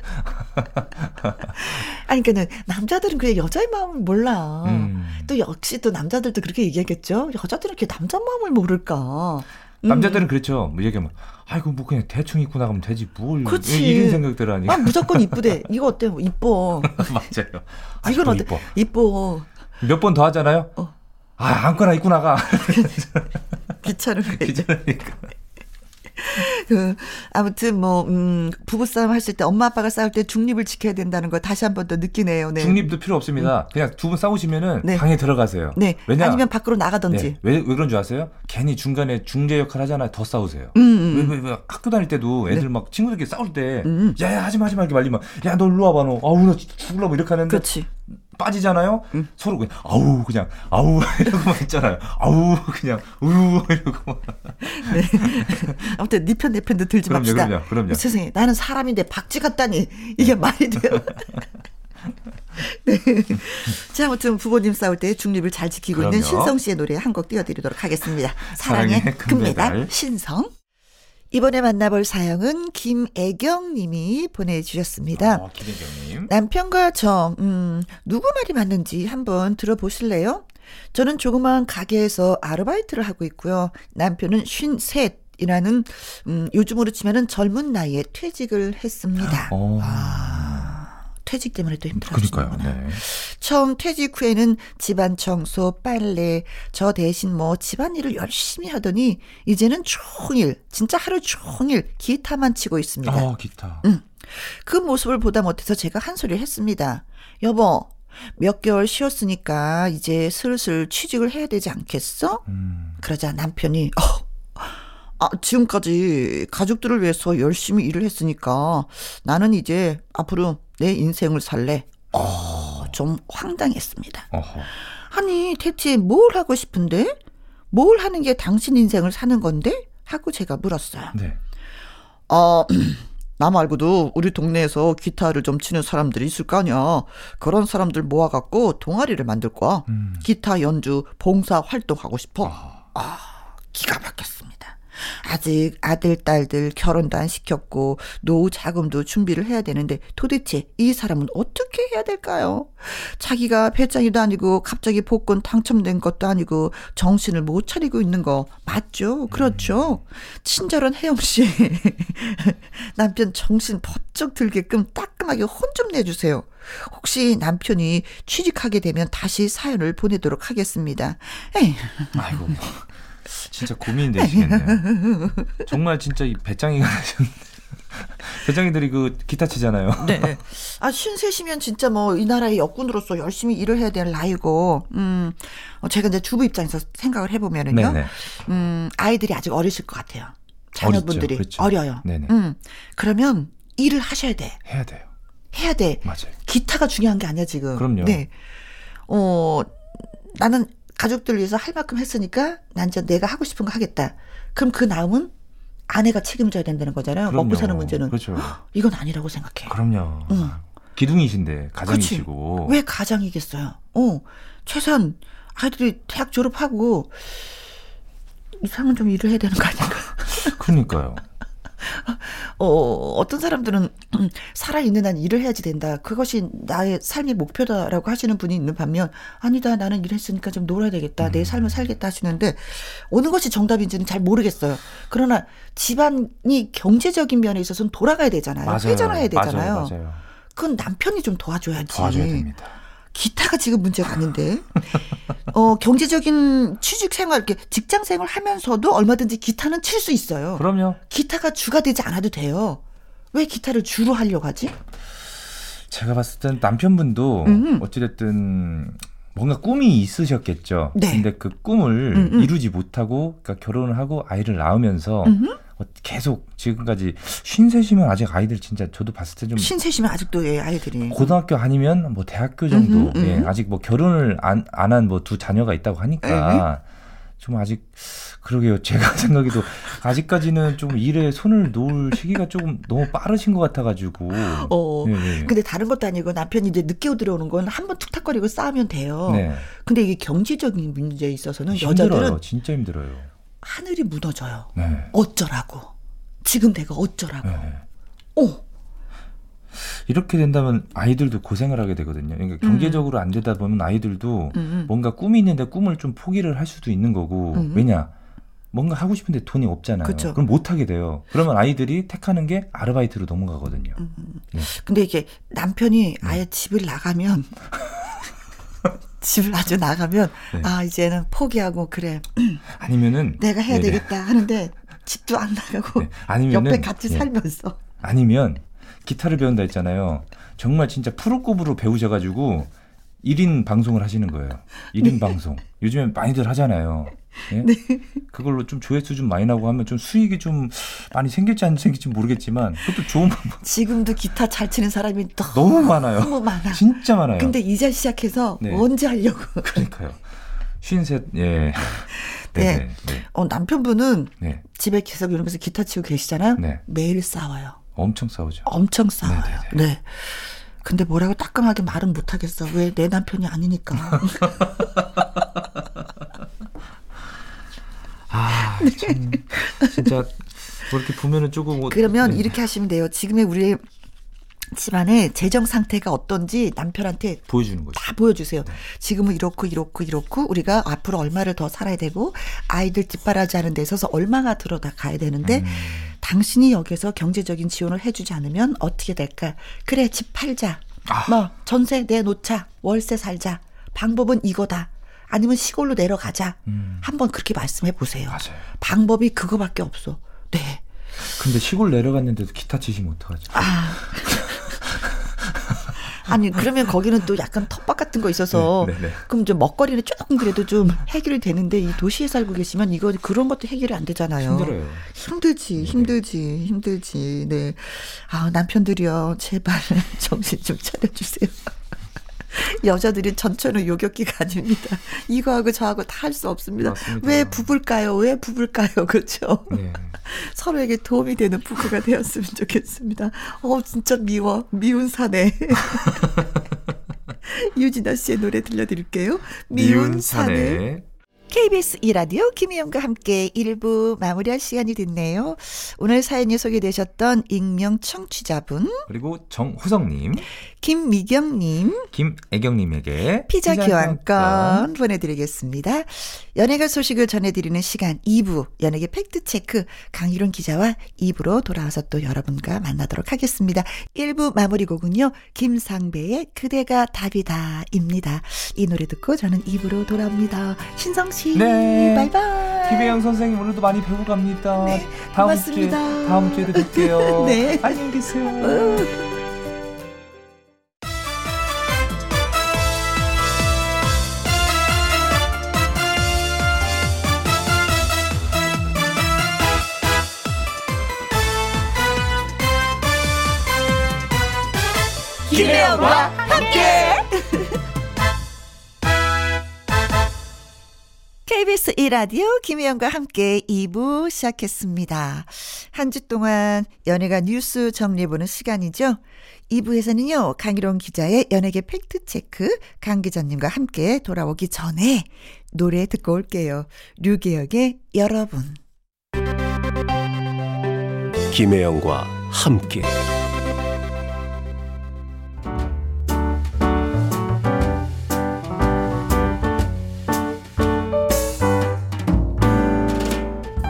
아니 그러니까는 남자들은 그게 여자의 마음을 몰라. 음. 또 역시 또 남자들도 그렇게 얘기하겠죠. 여자들은 이렇게 남자 마음을 모를까. 음. 남자들은 그렇죠. 뭐 얘기하면 아이고 뭐 그냥 대충 입고 나가면 되지 뭘 그렇지. 이런 생각들 하니까 아 무조건 이쁘대. 이거 어때? 뭐 이뻐. 맞아요. 아, 이건 아, 어때? 이뻐. 이뻐. 몇 번 더 하잖아요. 어. 아 아무거나 입고 나가. 귀찮은 거. 그러니까. 그 아무튼 뭐 음, 부부싸움 하실 때 엄마 아빠가 싸울 때 중립을 지켜야 된다는 걸 다시 한 번 더 느끼네요. 네. 중립도 필요 없습니다. 그냥 두 분 싸우시면은 네. 방에 들어가세요. 네. 왜냐? 아니면 밖으로 나가든지. 네. 왜, 왜 그런 줄 아세요? 괜히 중간에 중재 역할 하잖아요. 더 싸우세요. 음, 음. 왜, 왜, 왜 학교 다닐 때도 애들 막 친구들끼리 싸울 때, 음. 야, 야, 하지 마, 하지 마, 이렇게 말리면, 야, 너 일로 와봐, 너. 아우, 나 죽을라고 이렇게 하는데, 그렇지. 빠지잖아요? 음. 서로 그냥, 아우, 그냥, 아우, 이러고만 있잖아요. 아우, 그냥, 우유, 이러고만. 아무튼 네편내 편도 들지 그럼요, 맙시다. 그럼요, 그럼요. 세상에 나는 사람인데 박쥐 같다니 이게 말이 돼요. 네. 자, 아무튼 부모님 싸울 때 중립을 잘 지키고 있는 그럼요. 신성 씨의 노래 한 곡 띄워드리도록 하겠습니다. 사랑의 사랑의 금메달 금메달. 신성. 이번에 만나볼 사연은 김애경 님이 보내주셨습니다. 어, 김혜경님. 남편과 저, 음, 누구 말이 맞는지 한번 들어보실래요? 저는 조그마한 가게에서 아르바이트를 하고 있고요. 남편은 쉰셋이라는, 음, 요즘으로 치면은 젊은 나이에 퇴직을 했습니다. 어, 퇴직 때문에 또. 힘들어지는구나. 네. 처음 퇴직 후에는 집안 청소, 빨래, 저 대신 뭐 집안일을 열심히 하더니 이제는 종일, 진짜 하루 종일 기타만 치고 있습니다. 아, 기타. 그 모습을 보다 못해서 제가 한 소리 했습니다. 여보, 몇 개월 쉬었으니까 이제 슬슬 취직을 해야 되지 않겠어? 음, 그러자 남편이, 어, 아, 지금까지 가족들을 위해서 열심히 일을 했으니까 나는 이제 앞으로 내 인생을 살래. 어, 좀 황당했습니다. 어허. 아니, 대체 뭘 하고 싶은데? 뭘 하는 게 당신 인생을 사는 건데? 하고 제가 물었어요. 네. 어, 나 말고도 우리 동네에서 기타를 좀 치는 사람들이 있을 거 아니야. 그런 사람들 모아갖고 동아리를 만들 거야. 음. 기타 연주 봉사 활동하고 싶어. 아, 아, 기가 막혔습니다. 아직 아들, 딸들 결혼도 안 시켰고, 노후 자금도 준비를 해야 되는데, 도대체 이 사람은 어떻게 해야 될까요? 자기가 배짱이도 아니고, 갑자기 복권 당첨된 것도 아니고, 정신을 못 차리고 있는 거, 맞죠? 그렇죠? 친절한 혜영 씨. 남편 정신 번쩍 들게끔 따끔하게 혼 좀 내주세요. 혹시 남편이 취직하게 되면 다시 사연을 보내도록 하겠습니다. 에이. 아이고. 진짜 고민이 되시겠네요. 정말 진짜 이 배짱이가. 배짱이들이 그 기타 치잖아요. 네. 아, 53이면 진짜 뭐 이 나라의 여군으로서 열심히 일을 해야 될 나이고, 음, 어, 제가 이제 주부 입장에서 생각을 해보면은요, 네네. 음, 아이들이 아직 어리실 것 같아요. 자녀분들이 어리죠. 그렇죠. 어려요. 네네. 음, 그러면 일을 하셔야 돼. 해야 돼요. 해야 돼. 맞아요. 기타가 중요한 게 아니야, 지금. 그럼요. 네. 어, 나는 가족들 위해서 할 만큼 했으니까 난 이제 내가 하고 싶은 거 하겠다. 그럼 그 다음은 아내가 책임져야 된다는 거잖아요. 먹고 그럼요. 사는 문제는. 그렇죠. 이건 아니라고 생각해. 그럼요. 응. 기둥이신데 가장이시고. 왜 가장이겠어요? 어, 최소한 아이들이 대학 졸업하고 이상은 좀 일을 해야 되는 거 아닌가? 그러니까요. 어, 어떤 사람들은 살아있는 한 일을 해야지 된다. 그것이 나의 삶의 목표다라고 하시는 분이 있는 반면 아니다. 나는 일했으니까 좀 놀아야 되겠다. 음. 내 삶을 살겠다 하시는데 어느 것이 정답인지는 잘 모르겠어요. 그러나 집안이 경제적인 면에 있어서는 돌아가야 되잖아요. 맞아요. 회전해야 되잖아요. 맞아요. 맞아요. 그건 남편이 좀 도와줘야지. 도와줘야 됩니다. 기타가 지금 문제가 아닌데. 어, 경제적인 취직 생활, 이렇게 직장 생활 하면서도 얼마든지 기타는 칠 수 있어요. 그럼요. 기타가 주가 되지 않아도 돼요. 왜 기타를 주로 하려고 하지? 제가 봤을 땐 남편분도 음. 어찌됐든 뭔가 꿈이 있으셨겠죠. 네. 근데 그 꿈을 음, 음. 이루지 못하고 그러니까 결혼을 하고 아이를 낳으면서 음흠. 어, 계속 지금까지 쉰셋이면 아직 아이들 진짜 저도 봤을 때좀 신세시면 아직도 예, 아이들이. 고등학교 아니면 뭐 대학교 정도 음흠, 예, 음흠. 아직 뭐 결혼을 안 안 한 뭐 두 자녀가 있다고 하니까 좀 아직 그러게요 제가 생각해도 아직까지는 좀 일에 손을 놓을 시기가 조금 너무 빠르신 것 같아가지고 어. 예, 예. 근데 다른 것도 아니고 남편이 이제 늦게 들어오는 건 한 번 툭탁거리고 싸우면 돼요. 네. 근데 이게 경제적인 문제에 있어서는 힘들어요 여자들은 진짜 힘들어요 하늘이 무너져요. 네. 어쩌라고. 지금 내가 어쩌라고. 네. 어. 이렇게 된다면 아이들도 고생을 하게 되거든요. 그러니까 경제적으로 안 되다 보면 아이들도 음, 음. 뭔가 꿈이 있는데 꿈을 좀 포기를 할 수도 있는 거고 음. 왜냐 뭔가 하고 싶은데 돈이 없잖아요. 그쵸. 그럼 못 하게 돼요. 그러면 아이들이 택하는 게 아르바이트로 넘어가거든요. 음. 네. 근데 이게 남편이 아예 집을 나가면 집을 아주 나가면 네. 아 이제는 포기하고 그래 아니면은 내가 해야 네네. 되겠다 하는데 집도 안 나가고 네. 아니면은 옆에 같이 예. 살면서 아니면 기타를 배운다 했잖아요. 정말 진짜 프로급으로 배우셔가지고 1인 방송을 하시는 거예요. 1인 방송. 요즘에 많이들 하잖아요. 예? 네. 그걸로 좀 조회수 좀 많이 나고 하면 좀 수익이 좀 많이 생길지 안 생길지 모르겠지만 그것도 좋은 방법 지금도 기타 잘 치는 사람이 너무 많아요. 너무 많아. 진짜 많아요. 근데 이제 시작해서 네. 언제 하려고? 그러니까요. 쉰셋 예. 네. 네. 네. 네. 어 남편분은 네. 집에 계속 이러면서 기타 치고 계시잖아요. 네. 매일 싸워요. 엄청 싸우죠. 엄청 싸워요. 네, 네. 근데 뭐라고 따끔하게 말은 못 하겠어. 왜 내 남편이 아니니까. 아, 참 진짜 뭐 이렇게 보면은 조금 뭐- 그러면 네. 이렇게 하시면 돼요. 지금의 우리 집안의 재정 상태가 어떤지 남편한테 보여주는 거죠. 다 보여주세요. 지금은 이렇고 이렇고 이렇고 우리가 앞으로 얼마를 더 살아야 되고 아이들 뒷바라지 하는 데 있어서 얼마가 들어다 가야 되는데 음. 당신이 여기서 경제적인 지원을 해주지 않으면 어떻게 될까? 그래 집 팔자. 아. 뭐 전세 내놓자. 월세 살자. 방법은 이거다. 아니면 시골로 내려가자. 음. 한번 그렇게 말씀해 보세요. 맞아요. 방법이 그거밖에 없어. 네. 근데 시골 내려갔는데도 기타 치시면 어떡하죠? 아. 아니 그러면 거기는 또 약간 텃밭 같은 거 있어서 네, 네, 네. 그럼 좀 먹거리는 조금 그래도 좀 해결이 되는데 이 도시에 살고 계시면 이거 그런 것도 해결이 안 되잖아요. 힘들어요. 힘들지, 힘들지, 힘들지. 네. 아, 남편들이요. 제발 정신 좀 차려주세요. 여자들이 전천후 요격기가 아닙니다. 이거하고 저하고 다 할 수 없습니다. 맞습니다. 왜 부불까요? 왜 부불까요? 그렇죠? 네. 서로에게 도움이 되는 부부가 되었으면 좋겠습니다. 어, 진짜 미워. 미운 사내. 유진아 씨의 노래 들려드릴게요. 미운 사내. KBS 이라디오 김희영과 함께 1부 마무리할 시간이 됐네요. 오늘 사연이 소개되셨던 익명 청취자분 그리고 정호성님, 김미경님 김애경님에게 피자, 피자 교환권. 보내드리겠습니다. 연예가 소식을 전해드리는 시간 2부 연예계 팩트체크 강유론 기자와 2부로 돌아와서 또 여러분과 만나도록 하겠습니다. 1부 마무리 곡은요. 김상배의 그대가 답이다입니다. 이 노래 듣고 저는 2부로 돌아옵니다. 신성 씨 네. 바이바이 김혜영 선생님 오늘도 많이 배우고 갑니다. 네, 다음 고맙습니다. 주에 다음 주에도 뵐게요. 네. 안녕히 계세요. 어. 김혜영과 KBS 1라디오 김혜영과 함께 2부 시작했습니다. 한 주 동안 연예가 뉴스 정리해보는 시간이죠. 2부에서는요, 강희롱 기자의 연예계 팩트체크 강 기자님과 함께 돌아오기 전에 노래 듣고 올게요. 류계혁의 여러분. 김혜영과 함께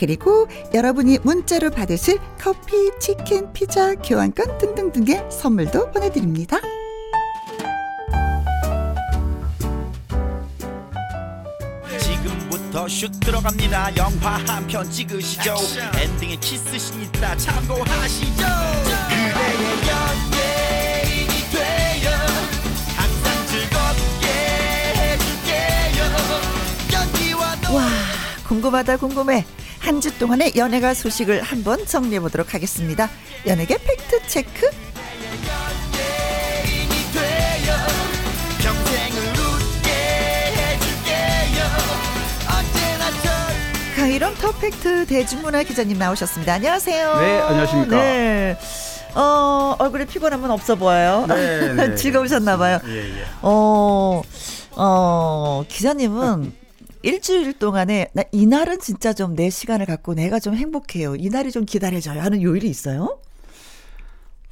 그리고 여러분이 문자로 받으실 커피, 치킨, 피자, 교환권 등등등의 선물도 보내드립니다. 지금부터 슛 들어갑니다. 영화 한 편 찍으시죠. 엔딩에 키스신 있다. 참고하시죠. 그대의 연예인이 되어 항상 즐겁게 해줄게요. 연기와 노 와, 궁금하다 궁금해. 한 주 동안의 연예가 소식을 한번 정리해 보도록 하겠습니다. 연예계 fact check. 강일홍 더팩트 대중문화 기자님 나오셨습니다. 안녕하세요. 네, 안녕하십니까. 네. 어, 얼굴에 피곤함은 없어 보여요. 네, 네. 즐거우셨나봐요. 예, 예. 어, 어, 기자님은 일주일 동안에 나 이날은 진짜 좀 내 시간을 갖고 내가 좀 행복해요. 이날이 좀 기다려져요 하는 요일이 있어요?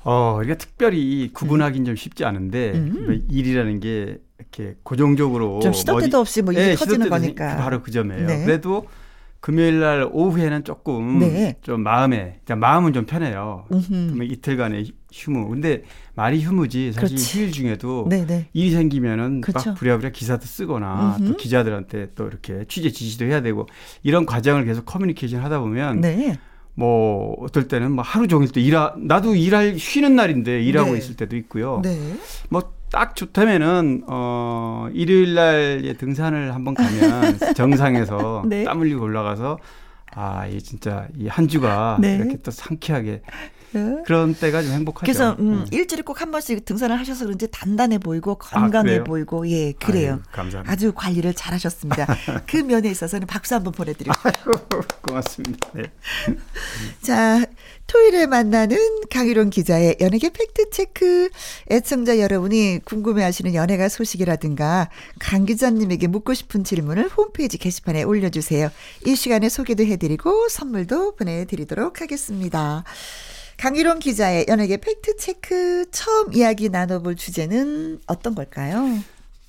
어, 이게 특별히 구분하기는 좀 쉽지 않은데 음. 뭐 일이라는 게 이렇게 고정적으로 좀 시도 때도 없이 뭐 일이 예, 터지는 거니까. 바로 그 점이에요. 네. 그래도 금요일 날 오후에는 조금 네. 좀 마음에 그러니까 마음은 좀 편해요. 음흠. 그러면 이틀간의 휴무. 근데 말이 휴무지 사실 그렇지. 휴일 중에도 네네. 일이 생기면은 그렇죠. 막 부랴부랴 기사도 쓰거나 음흠. 또 기자들한테 또 이렇게 취재 지시도 해야 되고 이런 과정을 계속 커뮤니케이션 하다 보면 네. 뭐 어떨 때는 뭐 하루 종일 또 일하 나도 일할 쉬는 날인데 일하고 네. 있을 때도 있고요. 네. 뭐딱 좋다면은 어 일요일 날에 등산을 한번 가면 정상에서 네. 땀 흘리고 올라가서 아, 이 진짜 이 한 주가 네. 이렇게 또 상쾌하게 어? 그런 때가 좀 행복하죠. 그래서 음, 음. 일주일에 꼭 한 번씩 등산을 하셔서 그런지 단단해 보이고 건강해 그래요? 보이고 예 그래요. 아유, 감사합니다. 아주 관리를 잘하셨습니다. 그 면에 있어서는 박수 한번 보내드리고. 고맙습니다. 네. 자, 토요일에 만나는 강희론 기자의 연예계 팩트 체크. 애청자 여러분이 궁금해하시는 연예가 소식이라든가 강 기자님에게 묻고 싶은 질문을 홈페이지 게시판에 올려주세요. 이 시간에 소개도 해드리고 선물도 보내드리도록 하겠습니다. 강희론 기자의 연예계 팩트체크 처음 이야기 나눠볼 주제는 어떤 걸까요?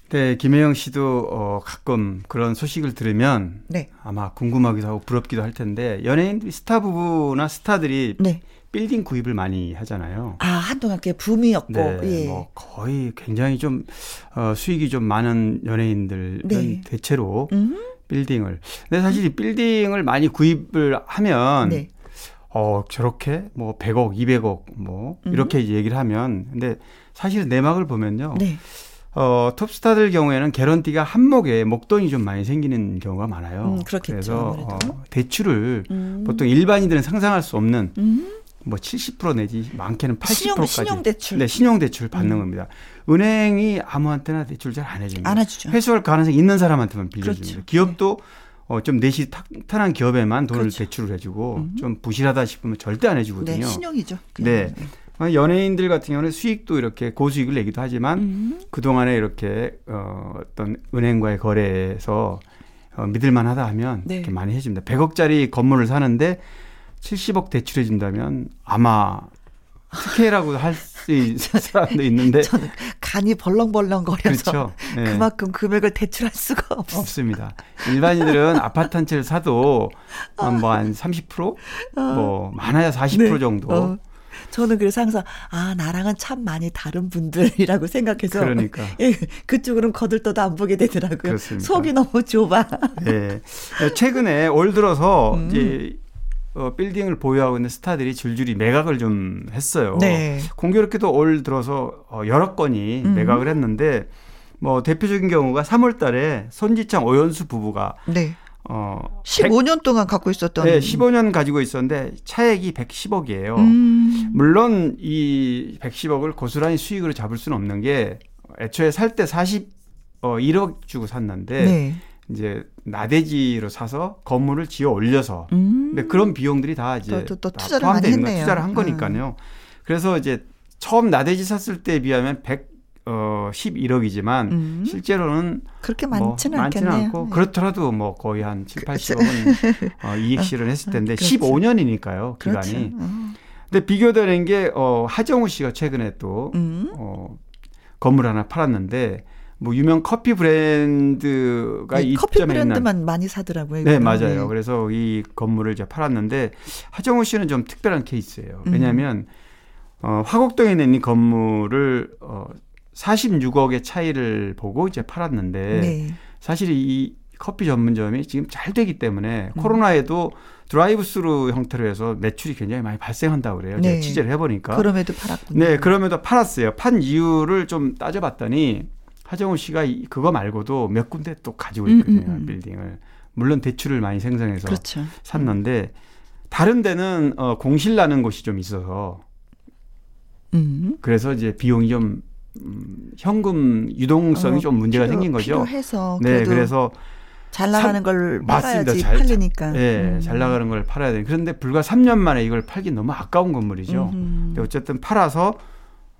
네, 김혜영 씨도 어, 가끔 그런 소식을 들으면 네. 아마 궁금하기도 하고 부럽기도 할 텐데 연예인 스타 부부나 스타들이 네. 빌딩 구입을 많이 하잖아요. 아, 한동안 꽤 붐이었고, 네, 예. 뭐 거의 굉장히 좀 어, 수익이 좀 많은 연예인들은 네. 대체로 음, 빌딩을. 근데 사실 이 빌딩을 많이 구입을 하면 네. 어 저렇게 뭐 100억, 200억 뭐 음. 이렇게 이제 얘기를 하면 근데 사실 내막을 보면요. 네. 어 톱스타들 경우에는 개런티가 한목에 목돈이 좀 많이 생기는 경우가 많아요. 음, 그렇겠죠, 그래서 아무래도. 어, 대출을 음. 보통 일반인들은 상상할 수 없는 음. 뭐70% 내지 많게는 80%까지 신용, 신용 대출. 네, 신용 대출 받는 음. 겁니다. 은행이 아무한테나 대출 잘 안 해줍니다. 회수할 가능성이 있는 사람한테만 빌려줍니다. 그렇죠. 기업도 어, 좀 내시 탄탄한 기업에만 돈을 그렇죠. 대출을 해주고 음. 좀 부실하다 싶으면 절대 안 해주거든요. 네, 신용이죠. 그냥. 네. 어, 연예인들 같은 경우는 수익도 이렇게 고수익을 내기도 하지만 음. 그동안에 이렇게 어, 어떤 은행과의 거래에서 어, 믿을만 하다 하면 네. 이렇게 많이 해줍니다. 100억짜리 건물을 사는데 70억 대출해 준다면 아마 특혜라고 할 수 있는 사람도 있는데 간이 벌렁벌렁거려서 그렇죠. 네. 그만큼 금액을 대출할 수가 없어. 없습니다. 일반인들은 아파트 한 채를 사도 뭐한 30%? 뭐 많아야 40% 네. 정도. 어. 저는 그래서 항상 아 나랑은 참 많이 다른 분들이라고 생각해서 그러니까. 예, 그쪽으로는 거들떠도 안 보게 되더라고요. 그렇습니다. 속이 너무 좁아. 네. 최근에 올 들어서 음. 이제 어, 빌딩을 보유하고 있는 스타들이 줄줄이 매각을 좀 했어요. 네. 공교롭게도 올 들어서 어, 여러 건이 음. 매각을 했는데 뭐 대표적인 경우가 3월 달에 손지창 오연수 부부가 네. 어 15년 동안 갖고 있었던. 네, 15년 가지고 있었는데 차액이 110억이에요. 음. 물론 이 110억을 고스란히 수익으로 잡을 수는 없는 게 애초에 살 때 40, 어, 1억 주고 샀는데 네. 이제 나대지로 사서 건물을 지어 올려서 음. 근데 그런 비용들이 다 이제 또, 또, 또다 많이 있는 거 했네요. 투자를 한 거니까요. 그래서 이제 처음 나대지 샀을 때에 비하면 100, 어, 11억이지만 음. 실제로는 그렇게 뭐 많지는 많지는 않겠네요. 않고 네. 그렇더라도 뭐 거의 한 7, 80억은 어, 이익 실현했을 텐데 그렇죠. 15년이니까요 그렇죠. 기간이. 어. 근데 비교되는 게 어, 하정우 씨가 최근에 또 음. 어, 건물 하나 팔았는데 뭐 유명 커피 브랜드가 네, 이 커피 점에 있는 브랜드만 많이 사더라고요. 네, 이거는. 맞아요. 네. 그래서 이 건물을 이제 팔았는데 하정우 씨는 좀 특별한 케이스예요. 음. 왜냐하면 어, 화곡동에 있는 이 건물을 어, 46억의 차이를 보고 이제 팔았는데 네. 사실 이 커피 전문점이 지금 잘 되기 때문에 음. 코로나에도 드라이브스루 형태로 해서 매출이 굉장히 많이 발생한다고 그래요. 제가 네. 취재를 해보니까. 그럼에도 팔았군요. 네, 그럼에도 팔았어요. 판 이유를 좀 따져봤더니 하정우 씨가 이- 그거 말고도 몇 군데 또 가지고 음, 있거든요. 음, 음. 빌딩을. 물론 대출을 많이 생성해서 그렇죠. 샀는데 다른 데는 어, 공실 나는 곳이 좀 있어서 음. 그래서 이제 비용이 좀 음, 현금 유동성이 어, 좀 문제가 필요- 생긴 거죠. 필요해서 네, 그래서 잘 나가는 삼- 걸 맞습니다. 팔아야지 잘- 팔리니까. 예, 음. 잘 나가는 걸 팔아야 돼. 그런데 불과 3년 만에 이걸 팔기 너무 아까운 건물이죠. 음. 근데 어쨌든 팔아서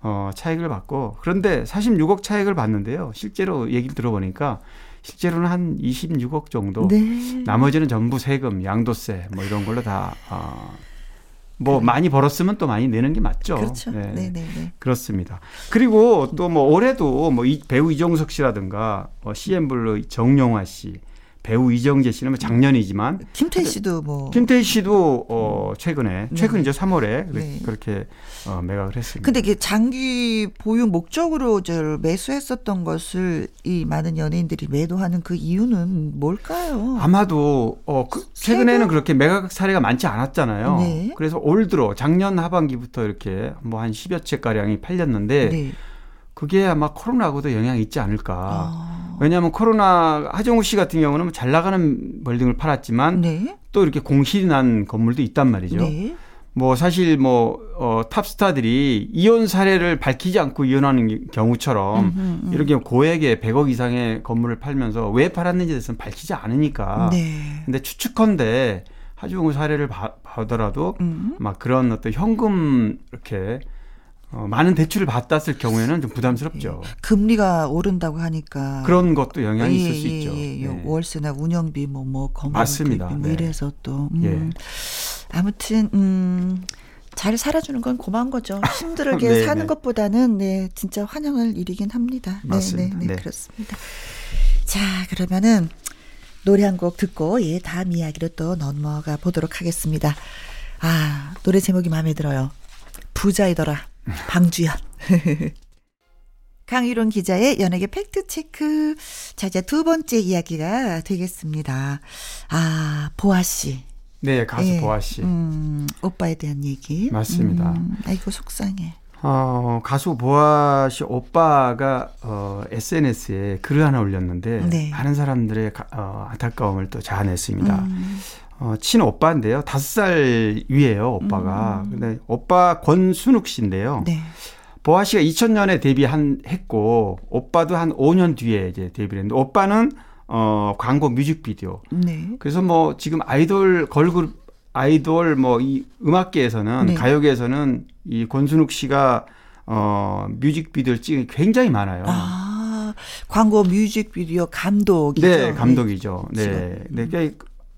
어, 차익을 받고 그런데 46억 차익을 받는데요. 실제로 얘기를 들어보니까 실제로는 한 26억 정도. 네. 나머지는 전부 세금, 양도세 뭐 이런 걸로 다 어, 뭐 많이 벌었으면 또 많이 내는 게 맞죠. 그렇죠. 네. 네, 네, 네. 그렇습니다. 그리고 또 뭐 올해도 뭐 이 배우 이종석 씨라든가 어, CNBLUE 정용화 씨, 배우 이정재 씨는 뭐 작년이지만 김태희 씨도 뭐 김태희 씨도 어 최근에 네. 최근이죠 3월에 네. 그렇게 어 매각을 했습니다. 근데 이게 장기 보유 목적으로 저 매수했었던 것을 이 많은 연예인들이 매도하는 그 이유는 뭘까요? 아마도 어 그, 최근에는? 그렇게 매각 사례가 많지 않았잖아요. 네. 그래서 올 들어 작년 하반기부터 이렇게 뭐 한 10여 채 가량이 팔렸는데 네. 그게 아마 코로나하고도 영향이 있지 않을까. 아. 왜냐하면 코로나 하정우 씨 같은 경우는 뭐잘 나가는 빌딩을 팔았지만 네. 또 이렇게 공실이 난 건물도 있단 말이죠. 네. 뭐 사실 뭐 어, 탑스타들이 이혼 사례를 밝히지 않고 이혼하는 경우처럼 음, 음. 이렇게 고액의 100억 이상의 건물을 팔면서 왜 팔았는지에 대해서는 밝히지 않으니까. 네. 근데 추측컨대 하정우 사례를 봐, 보더라도 음. 막 그런 어떤 현금 이렇게 어, 많은 대출을 받았을 경우에는 좀 부담스럽죠. 금리가 오른다고 하니까 그런 것도 영향이 있을 수 예, 있죠. 예, 예. 네. 월세나 운영비 뭐뭐 건물 맞습니다. 뭐 네. 이래서 또 음. 예. 아무튼 음. 잘 살아주는 건 고마운 거죠. 힘들게 네, 사는 네. 것보다는 네 진짜 환영할 일이긴 합니다. 맞습니다. 네, 네, 네, 네. 그렇습니다. 자 그러면은 노래 한 곡 듣고 예 다음 이야기로 또 넘어가 보도록 하겠습니다. 아 노래 제목이 마음에 들어요. 부자이더라 방주연. 강유론 기자의 연예계 팩트 체크. 자 이제 두 번째 이야기가 되겠습니다. 아 보아 씨. 네, 가수 예, 보아 씨. 음, 오빠에 대한 얘기. 맞습니다. 음, 아이고 속상해. 어, 가수 보아 씨 오빠가 어, SNS에 글을 하나 올렸는데 네. 많은 사람들의 가, 어, 안타까움을 또 자아냈습니다. 음, 어, 친 오빠인데요. 다섯 살 위에요, 오빠가. 근데 오빠 권순욱 씨인데요. 네. 보아 씨가 2000년에 데뷔한 했고 오빠도 한 5년 뒤에 이제 데뷔를 했는데 오빠는 어, 광고 뮤직비디오. 네. 그래서 뭐 지금 아이돌 걸그룹 아이돌 뭐 이 음악계에서는 네. 가요계에서는 이 권순욱 씨가 어 뮤직비디오를 찍은 게 굉장히 많아요. 아, 광고 뮤직비디오 감독이죠. 네, 감독이죠. 네. 네. 네.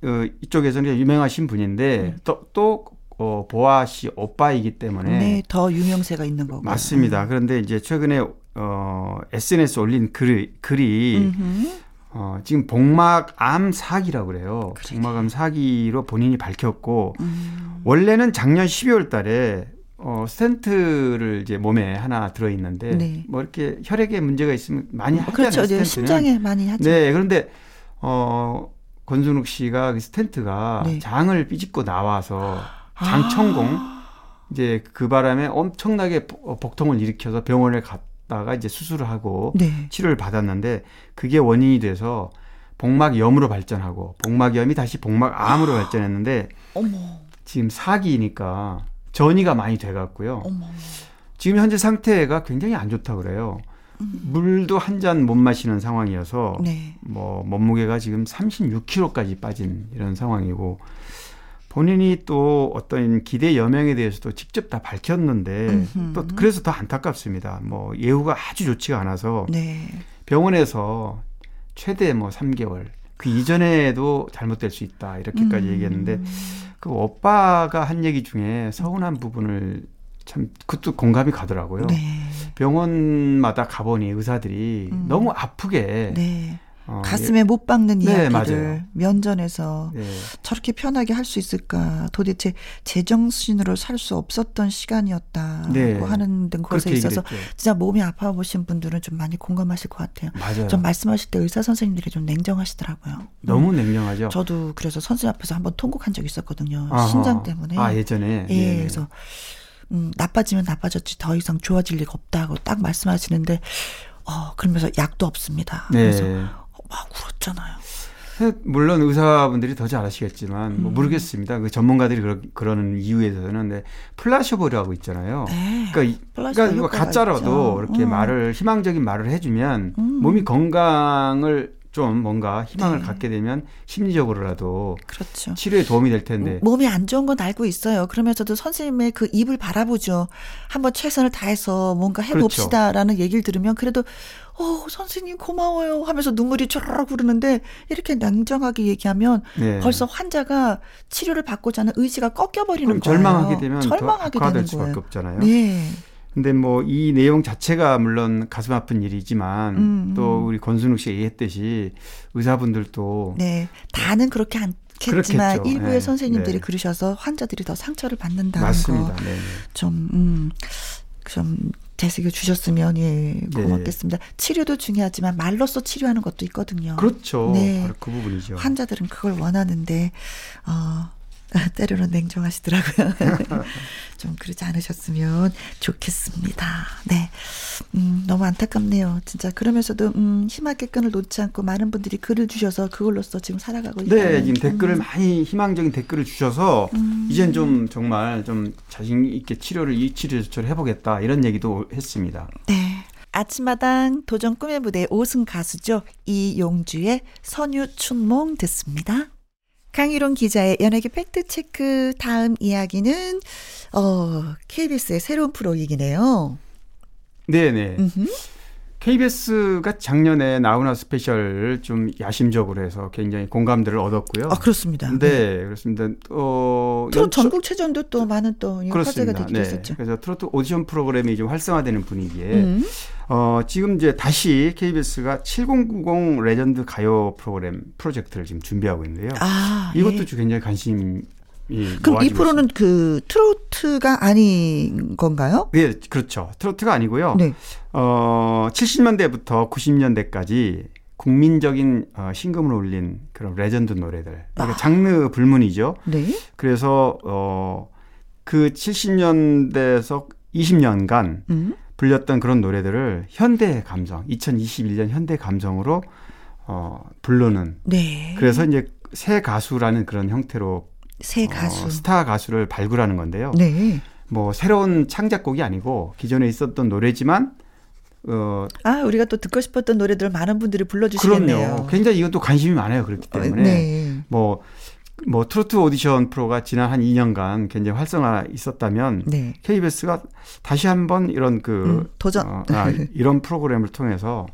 어, 이쪽에서는 유명하신 분인데 또, 또 어, 보아 씨 오빠이기 때문에 네, 더 유명세가 있는 거고. 맞습니다. 그런데 이제 최근에 어, SNS 에 올린 글이, 글이. 어, 지금 복막암 사기라고 그래요. 그러게. 복막암 사기로 본인이 밝혔고 음. 원래는 작년 12월 달에 어, 스텐트를 이제 몸에 하나 들어 있는데 네. 뭐 이렇게 혈액에 문제가 있으면 많이 하잖아요. 그렇죠. 네, 스텐트는. 심장에 많이 하죠. 네, 그런데 어 권순욱 씨가 그 스텐트가 네. 장을 삐집고 나와서 장천공 아. 이제 그 바람에 엄청나게 복- 복통을 일으켜서 병원에 갔다가 이제 수술을 하고 네. 치료를 받았는데 그게 원인이 돼서 복막염으로 발전하고 복막염이 다시 복막암으로 발전했는데 어머, 지금 사기니까 전이가 많이 돼갖고요. 어머. 지금 현재 상태가 굉장히 안 좋다 그래요. 물도 한 잔 못 마시는 상황이어서 네. 뭐 몸무게가 지금 36kg까지 빠진 이런 상황이고 본인이 또 어떤 기대 여명에 대해서도 직접 다 밝혔는데 음흠. 또 그래서 더 안타깝습니다. 뭐 예후가 아주 좋지가 않아서 네. 병원에서 최대 뭐 3개월 그 이전에도 잘못될 수 있다 이렇게까지 음. 얘기했는데 그 오빠가 한 얘기 중에 서운한 부분을 참 그것도 공감이 가더라고요. 네. 병원마다 가보니 의사들이 음. 너무 아프게 네. 어, 가슴에 못 박는 네, 이야기를 맞아요. 면전에서 예, 예. 저렇게 편하게 할 수 있을까? 도대체 제정신으로 살 수 없었던 시간이었다고 네. 하는 등 것에 있어서 했죠. 진짜 몸이 아파 보신 분들은 좀 많이 공감하실 것 같아요. 맞아요. 좀 말씀하실 때 의사 선생님들이 좀 냉정하시더라고요. 너무 음, 냉정하죠. 저도 그래서 선생님 앞에서 한번 통곡한 적이 있었거든요. 아하. 신장 때문에. 아 예전에. 예, 네네. 그래서 음, 나빠지면 나빠졌지 더 이상 좋아질 리가 없다고 딱 말씀하시는데 어 그러면서 약도 없습니다. 그래서 네. 어, 막 울었잖아요. 물론 의사분들이 더 잘 아시겠지만 뭐 음. 모르겠습니다. 그 전문가들이 그러, 그러는 이유에서는 네, 플라시오보라고 있잖아요. 네. 그러니까, 그러니까 가짜라도 있죠. 이렇게 음. 말을 희망적인 말을 해주면 음. 몸이 건강을 좀 뭔가 희망을 네. 갖게 되면 심리적으로라도 그렇죠. 치료에 도움이 될 텐데 몸이 안 좋은 건 알고 있어요. 그러면서도 선생님의 그 입을 바라보죠. 한번 최선을 다해서 뭔가 그렇죠. 해봅시다라는 얘기를 들으면 그래도 어 선생님 고마워요 하면서 눈물이 쭈르륵 흐르는데 이렇게 냉정하게 얘기하면 네. 벌써 환자가 치료를 받고자 하는 의지가 꺾여버리는 그럼 거예요. 절망하게 되면 절망하게 되는 수밖에 거예요. 없잖아요. 네. 근데 뭐 이 내용 자체가 물론 가슴 아픈 일이지만 음, 또 음. 우리 권순욱 씨가 얘기했듯이 의사분들도 네. 다는 그렇게 않겠지만 그렇겠죠. 일부의 네. 선생님들이 네. 그러셔서 환자들이 더 상처를 받는다는 맞습니다. 거. 네. 좀, 음, 좀, 되새겨 주셨으면, 예, 고맙겠습니다. 치료도 중요하지만 말로써 치료하는 것도 있거든요. 그렇죠. 네. 바로 그 부분이죠. 환자들은 그걸 원하는데, 어, 아, 때로는 냉정하시더라고요. 좀 그러지 않으셨으면 좋겠습니다. 네. 음, 너무 안타깝네요. 진짜 그러면서도 음, 희망의 끈을 놓지 않고 많은 분들이 글을 주셔서 그걸로써 지금 살아가고 있다. 네, 지금 댓글을 많이 희망적인 댓글을 주셔서 음. 이젠 좀 정말 좀 자신 있게 치료를 이 치료 조치를 해보겠다 이런 얘기도 했습니다. 네. 아침마당 도전 꿈의 무대 5승 가수죠. 이용주의 선유 춘몽 듣습니다. 강유론 기자의 연예계 팩트체크 다음 이야기는 어, KBS의 새로운 프로 얘기네요. 네네. 음흠. KBS가 작년에 나훈아 스페셜을 좀 야심적으로 해서 굉장히 공감들을 얻었고요. 아, 그렇습니다. 네, 그렇습니다. 어, 트롯 연초- 전국 체전도 또 많은 또 화제가 그렇습니다. 되기도 네. 했었죠. 그래서 트로트 오디션 프로그램이 좀 활성화되는 분위기에 음. 어, 지금 이제 다시 KBS가 7090 레전드 가요 프로그램 프로젝트를 지금 준비하고 있는데요. 아, 이것도 예. 좀 굉장히 관심이 그럼 이 프로는 그 트로트가 아닌 건가요? 있습니다. 네, 그렇죠. 트로트가 아니고요. 네. 어, 70년대부터 90년대까지 국민적인 어, 심금을 울린 그런 레전드 노래들. 그러니까 아. 장르 불문이죠. 네. 그래서 어, 그 70년대에서 20년간 음. 불렸던 그런 노래들을 현대 감성, 2021년 현대 감성으로 어, 부르는 네. 그래서 이제 새 가수라는 그런 형태로 새 가수. 어, 스타 가수를 발굴하는 건데요. 네. 뭐 새로운 창작곡이 아니고 기존에 있었던 노래지만 어 아, 우리가 또 듣고 싶었던 노래들 많은 분들이 불러주시겠네요. 그럼요. 굉장히 이것도 관심이 많아요. 그렇기 어, 때문에 네. 뭐, 뭐 트로트 오디션 프로가 지난 한 2년간 굉장히 활성화 있었다면 네. KBS가 다시 한번 이런 그 음, 도전. 어, 아, 이런 프로그램을 통해서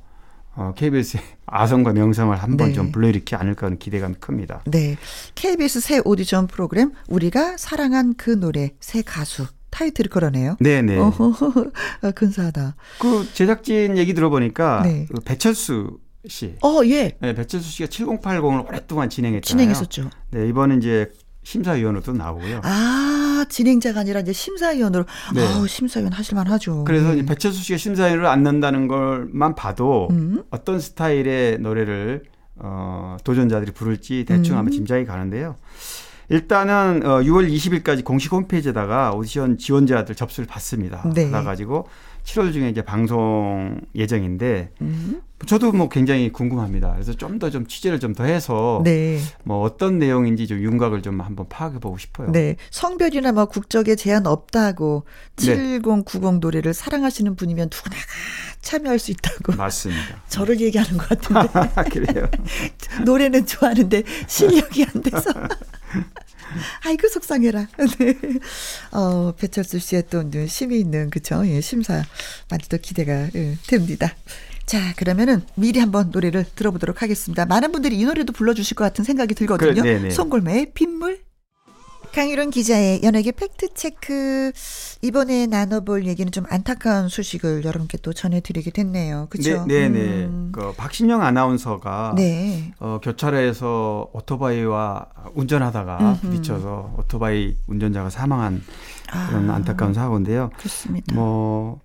어, KBS의 아성과 명성을 한번 네. 좀 불러일으키지 않을까 하는 기대감이 큽니다. 네. KBS 새 오디션 프로그램 우리가 사랑한 그 노래 새 가수 타이틀이 그러네요. 네네. 어허, 아, 근사하다. 그 제작진 얘기 들어보니까 네. 그 배철수 씨, 어, 예. 네, 배철수 씨가 7080을 오랫동안 진행했잖아요. 진행했었죠. 네, 이번에 이제 심사위원으로도 나오고요. 아, 진행자가 아니라 이제 심사위원으로. 네. 아, 심사위원 하실만 하죠. 그래서 네. 이제 배철수 씨가 심사위원을 앉는다는 걸만 봐도 음. 어떤 스타일의 노래를 어, 도전자들이 부를지 대충 음. 아마 짐작이 가는데요. 일단은 어, 6월 20일까지 공식 홈페이지에다가 오디션 지원자들 접수를 받습니다. 네. 받아가지고 7월 중에 이제 방송 예정인데 음. 저도 뭐 굉장히 궁금합니다. 그래서 좀더좀 취재를 좀 더 해서 네. 뭐 어떤 내용인지 좀 윤곽을 좀 한번 파악해 보고 싶어요. 네. 성별이나 뭐 국적에 제한 없다고 네. 7090 노래를 사랑하시는 분이면 누구나 다 참여할 수 있다고. 맞습니다. 저를 얘기하는 것 같은데. 그래요. 노래는 좋아하는데 실력이 안 돼서. 아이고 속상해라. 네. 어, 배철수 씨의 또 심이 있는 그쵸? 예, 심사 많이 또 기대가 예, 됩니다. 자, 그러면은 미리 한번 노래를 들어보도록 하겠습니다. 많은 분들이 이 노래도 불러주실 것 같은 생각이 들거든요. 그래, 네네. 송골매의 빗물. 강유론 기자의 연예계 팩트체크 이번에 나눠볼 얘기는 좀 안타까운 소식을 여러분께 또 전해드리게 됐네요. 그렇죠? 네, 네, 네. 음, 그 박신영 아나운서가 네. 어, 교차로에서 오토바이와 운전하다가. 부딪혀서 오토바이 운전자가 사망한 그런 아, 안타까운 사고인데요. 그렇습니다. 뭐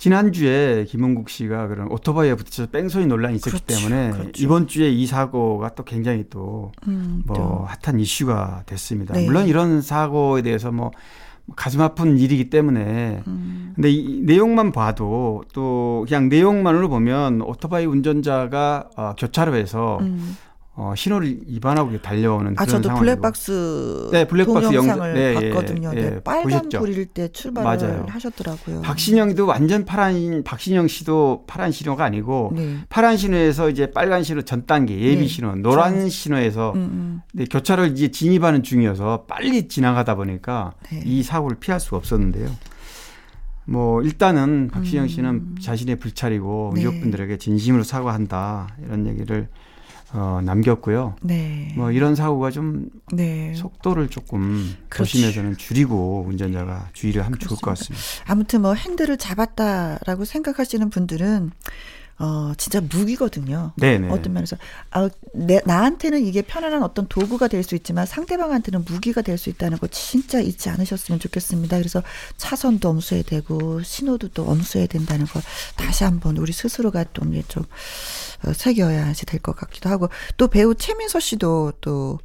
지난주에 김은국 씨가 그런 오토바이에 부딪혀서 뺑소니 논란이 있었기 그렇죠, 때문에 그렇죠. 이번 주에 이 사고가 또 굉장히 또 음, 뭐 또. 핫한 이슈가 됐습니다. 네. 물론 이런 사고에 대해서 뭐 가슴 아픈 일이기 때문에 음, 근데 이 내용만 봐도 또 그냥 내용만으로 보면 오토바이 운전자가 어, 교차로에서 음. 어, 신호를 위반하고 달려오는 아, 그런 저도 상황이고. 블랙박스 네, 블랙박스 동영상을 영상- 네, 예, 봤거든요. 예, 네, 예, 빨간 보셨죠? 불일 때 출발을 맞아요. 하셨더라고요. 박신영도 완전 파란 박신영 씨도 파란 신호가 아니고 네. 파란 신호에서 이제 빨간 신호 전 단계 예비 네. 신호 노란 전- 신호에서 음, 음. 네, 교차로를 이제 진입하는 중이어서 빨리 지나가다 보니까 네. 이 사고를 피할 수가 없었는데요. 뭐 일단은 박신영 씨는 자신의 불찰이고 음. 네. 유족분들에게 진심으로 사과한다 이런 얘기를 어, 남겼고요. 네. 뭐 이런 사고가 좀 네. 속도를 조금 그렇지. 도심에서는 줄이고 운전자가 주의를 하면 좋을 것 같습니다. 아무튼 뭐 핸들을 잡았다라고 생각하시는 분들은 어 진짜 무기거든요. 네네. 어떤 면에서 아, 내, 나한테는 이게 편안한 어떤 도구가 될 수 있지만 상대방한테는 무기가 될 수 있다는 거 진짜 잊지 않으셨으면 좋겠습니다. 그래서 차선도 엄수해야 되고 신호도 또 엄수해야 된다는 걸 다시 한번 우리 스스로가 좀, 이제 좀 어, 새겨야지 될것 같기도 하고 또 배우 최민서 씨도 또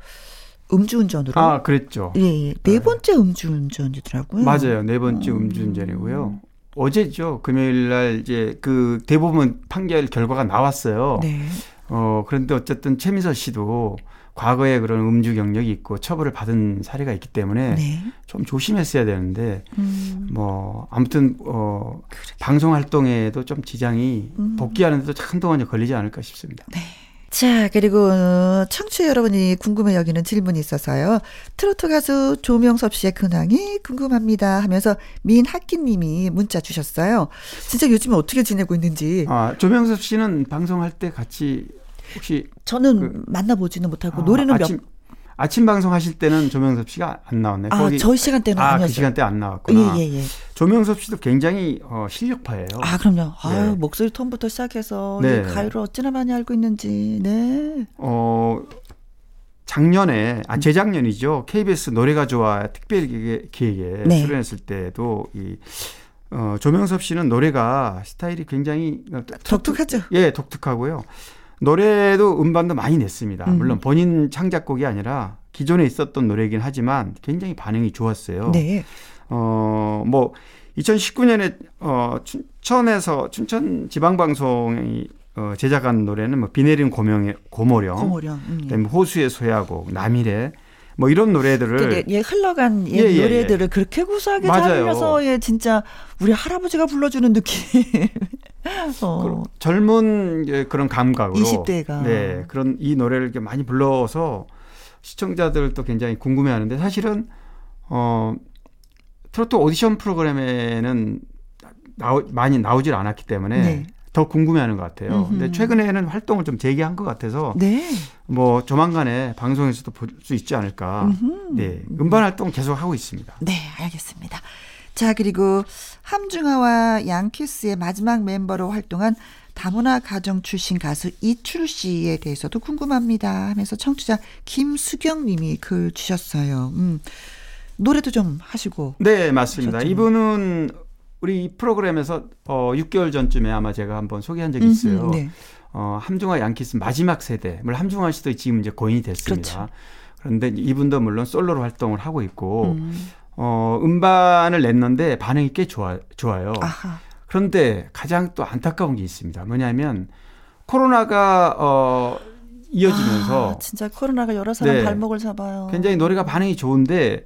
음주운전으로. 아, 그랬죠. 예, 예. 네 네. 번째 음주운전이더라고요. 맞아요. 네 번째 음. 음주운전이고요. 어제죠. 금요일 날 이제 그 대법원 판결 결과가 나왔어요. 네. 어, 그런데 어쨌든 최민서 씨도 과거에 그런 음주 경력이 있고 처벌을 받은 사례가 있기 때문에 네. 좀 조심했어야 되는데 음. 뭐 아무튼 어 방송 활동에도 좀 지장이 음. 복귀하는데도 한동안 걸리지 않을까 싶습니다. 자, 그리고 어, 청취자 여러분이 궁금해 여기는 질문이 있어서요. 트로트 가수 조명섭 씨의 근황이 궁금합니다 하면서 민학기 님이 문자 주셨어요. 진짜 요즘에 어떻게 지내고 있는지 아 조명섭 씨는 방송할 때 같이 혹시 저는 그- 만나보지는 못하고 아, 노래는 아침, 아침 방송 하실 때는 조명섭 씨가 안? 몇, 아, 거기 저희 시간대는 아, 아니었어요. 그 시간대 안 나왔구나. 예, 예, 예. 조명섭 씨도 굉장히 어, 실력파예요. 아, 그럼요. 아유, 네. 목소리 톤부터 시작해서 네. 이 가요를 어찌나 많이 알고 있는지. 네. 어, 작년에, 아, 재작년이죠. KBS 노래가 좋아 특별 기획- 기획에 네. 출연했을 때도 이, 어, 조명섭 씨는 노래가 스타일이 굉장히 독특하죠. 예, 독특하고요. 노래도 음반도 많이 냈습니다. 음. 물론 본인 창작곡이 아니라 기존에 있었던 노래이긴 하지만 굉장히 반응이 좋았어요. 네. 어, 뭐 2019년에 어 춘천에서 춘천 지방 방송이 어 제작한 노래는 뭐 비 내린 고명의 고모령, 고모령. 음, 예. 그다음에 호수의 소야곡, 남일의 뭐 이런 노래들을 근데 예, 흘러간 예, 예, 예, 노래들을 그렇게 구수하게 잘 맞아요. 불러서 예, 진짜 우리 할아버지가 불러주는 느낌. 어. 그 젊은 예, 그런 감각으로 20대가. 네 그런 이 노래를 이렇게 많이 불러서 시청자들도 굉장히 궁금해하는데 사실은 어 트로트 오디션 프로그램에는 나오, 많이 나오질 않았기 때문에 네. 더 궁금해하는 것 같아요. 음흠. 근데 최근에는 활동을 좀 재개한 것 같아서 네. 뭐 조만간에 방송에서도 볼 수 있지 않을까. 음흠. 네 음반 활동 계속 하고 있습니다. 네, 알겠습니다. 자, 그리고 함중아와 양키스의 마지막 멤버로 활동한 다문화 가정 출신 가수 이출 씨에 대해서도 궁금합니다 하면서 청취자 김수경 님이 글 주셨어요. 음. 노래도 좀 하시고. 네, 맞습니다. 하셨죠. 이분은 우리 이 프로그램에서 어 6개월 전쯤에 아마 제가 한번 소개한 적이 있어요. 음흠, 네. 어 함중아 양키스 마지막 세대. 물론 함중아 씨도 지금 이제 고인이 됐습니다. 그렇죠. 그런데 이분도 물론 솔로로 활동을 하고 있고 음. 어 음반을 냈는데 반응이 꽤 좋아 좋아요. 아하. 그런데 가장 또 안타까운 게 있습니다. 뭐냐면 코로나가 어 이어지면서 아, 진짜 코로나가 여러 사람 네. 발목을 잡아요. 굉장히 노래가 반응이 좋은데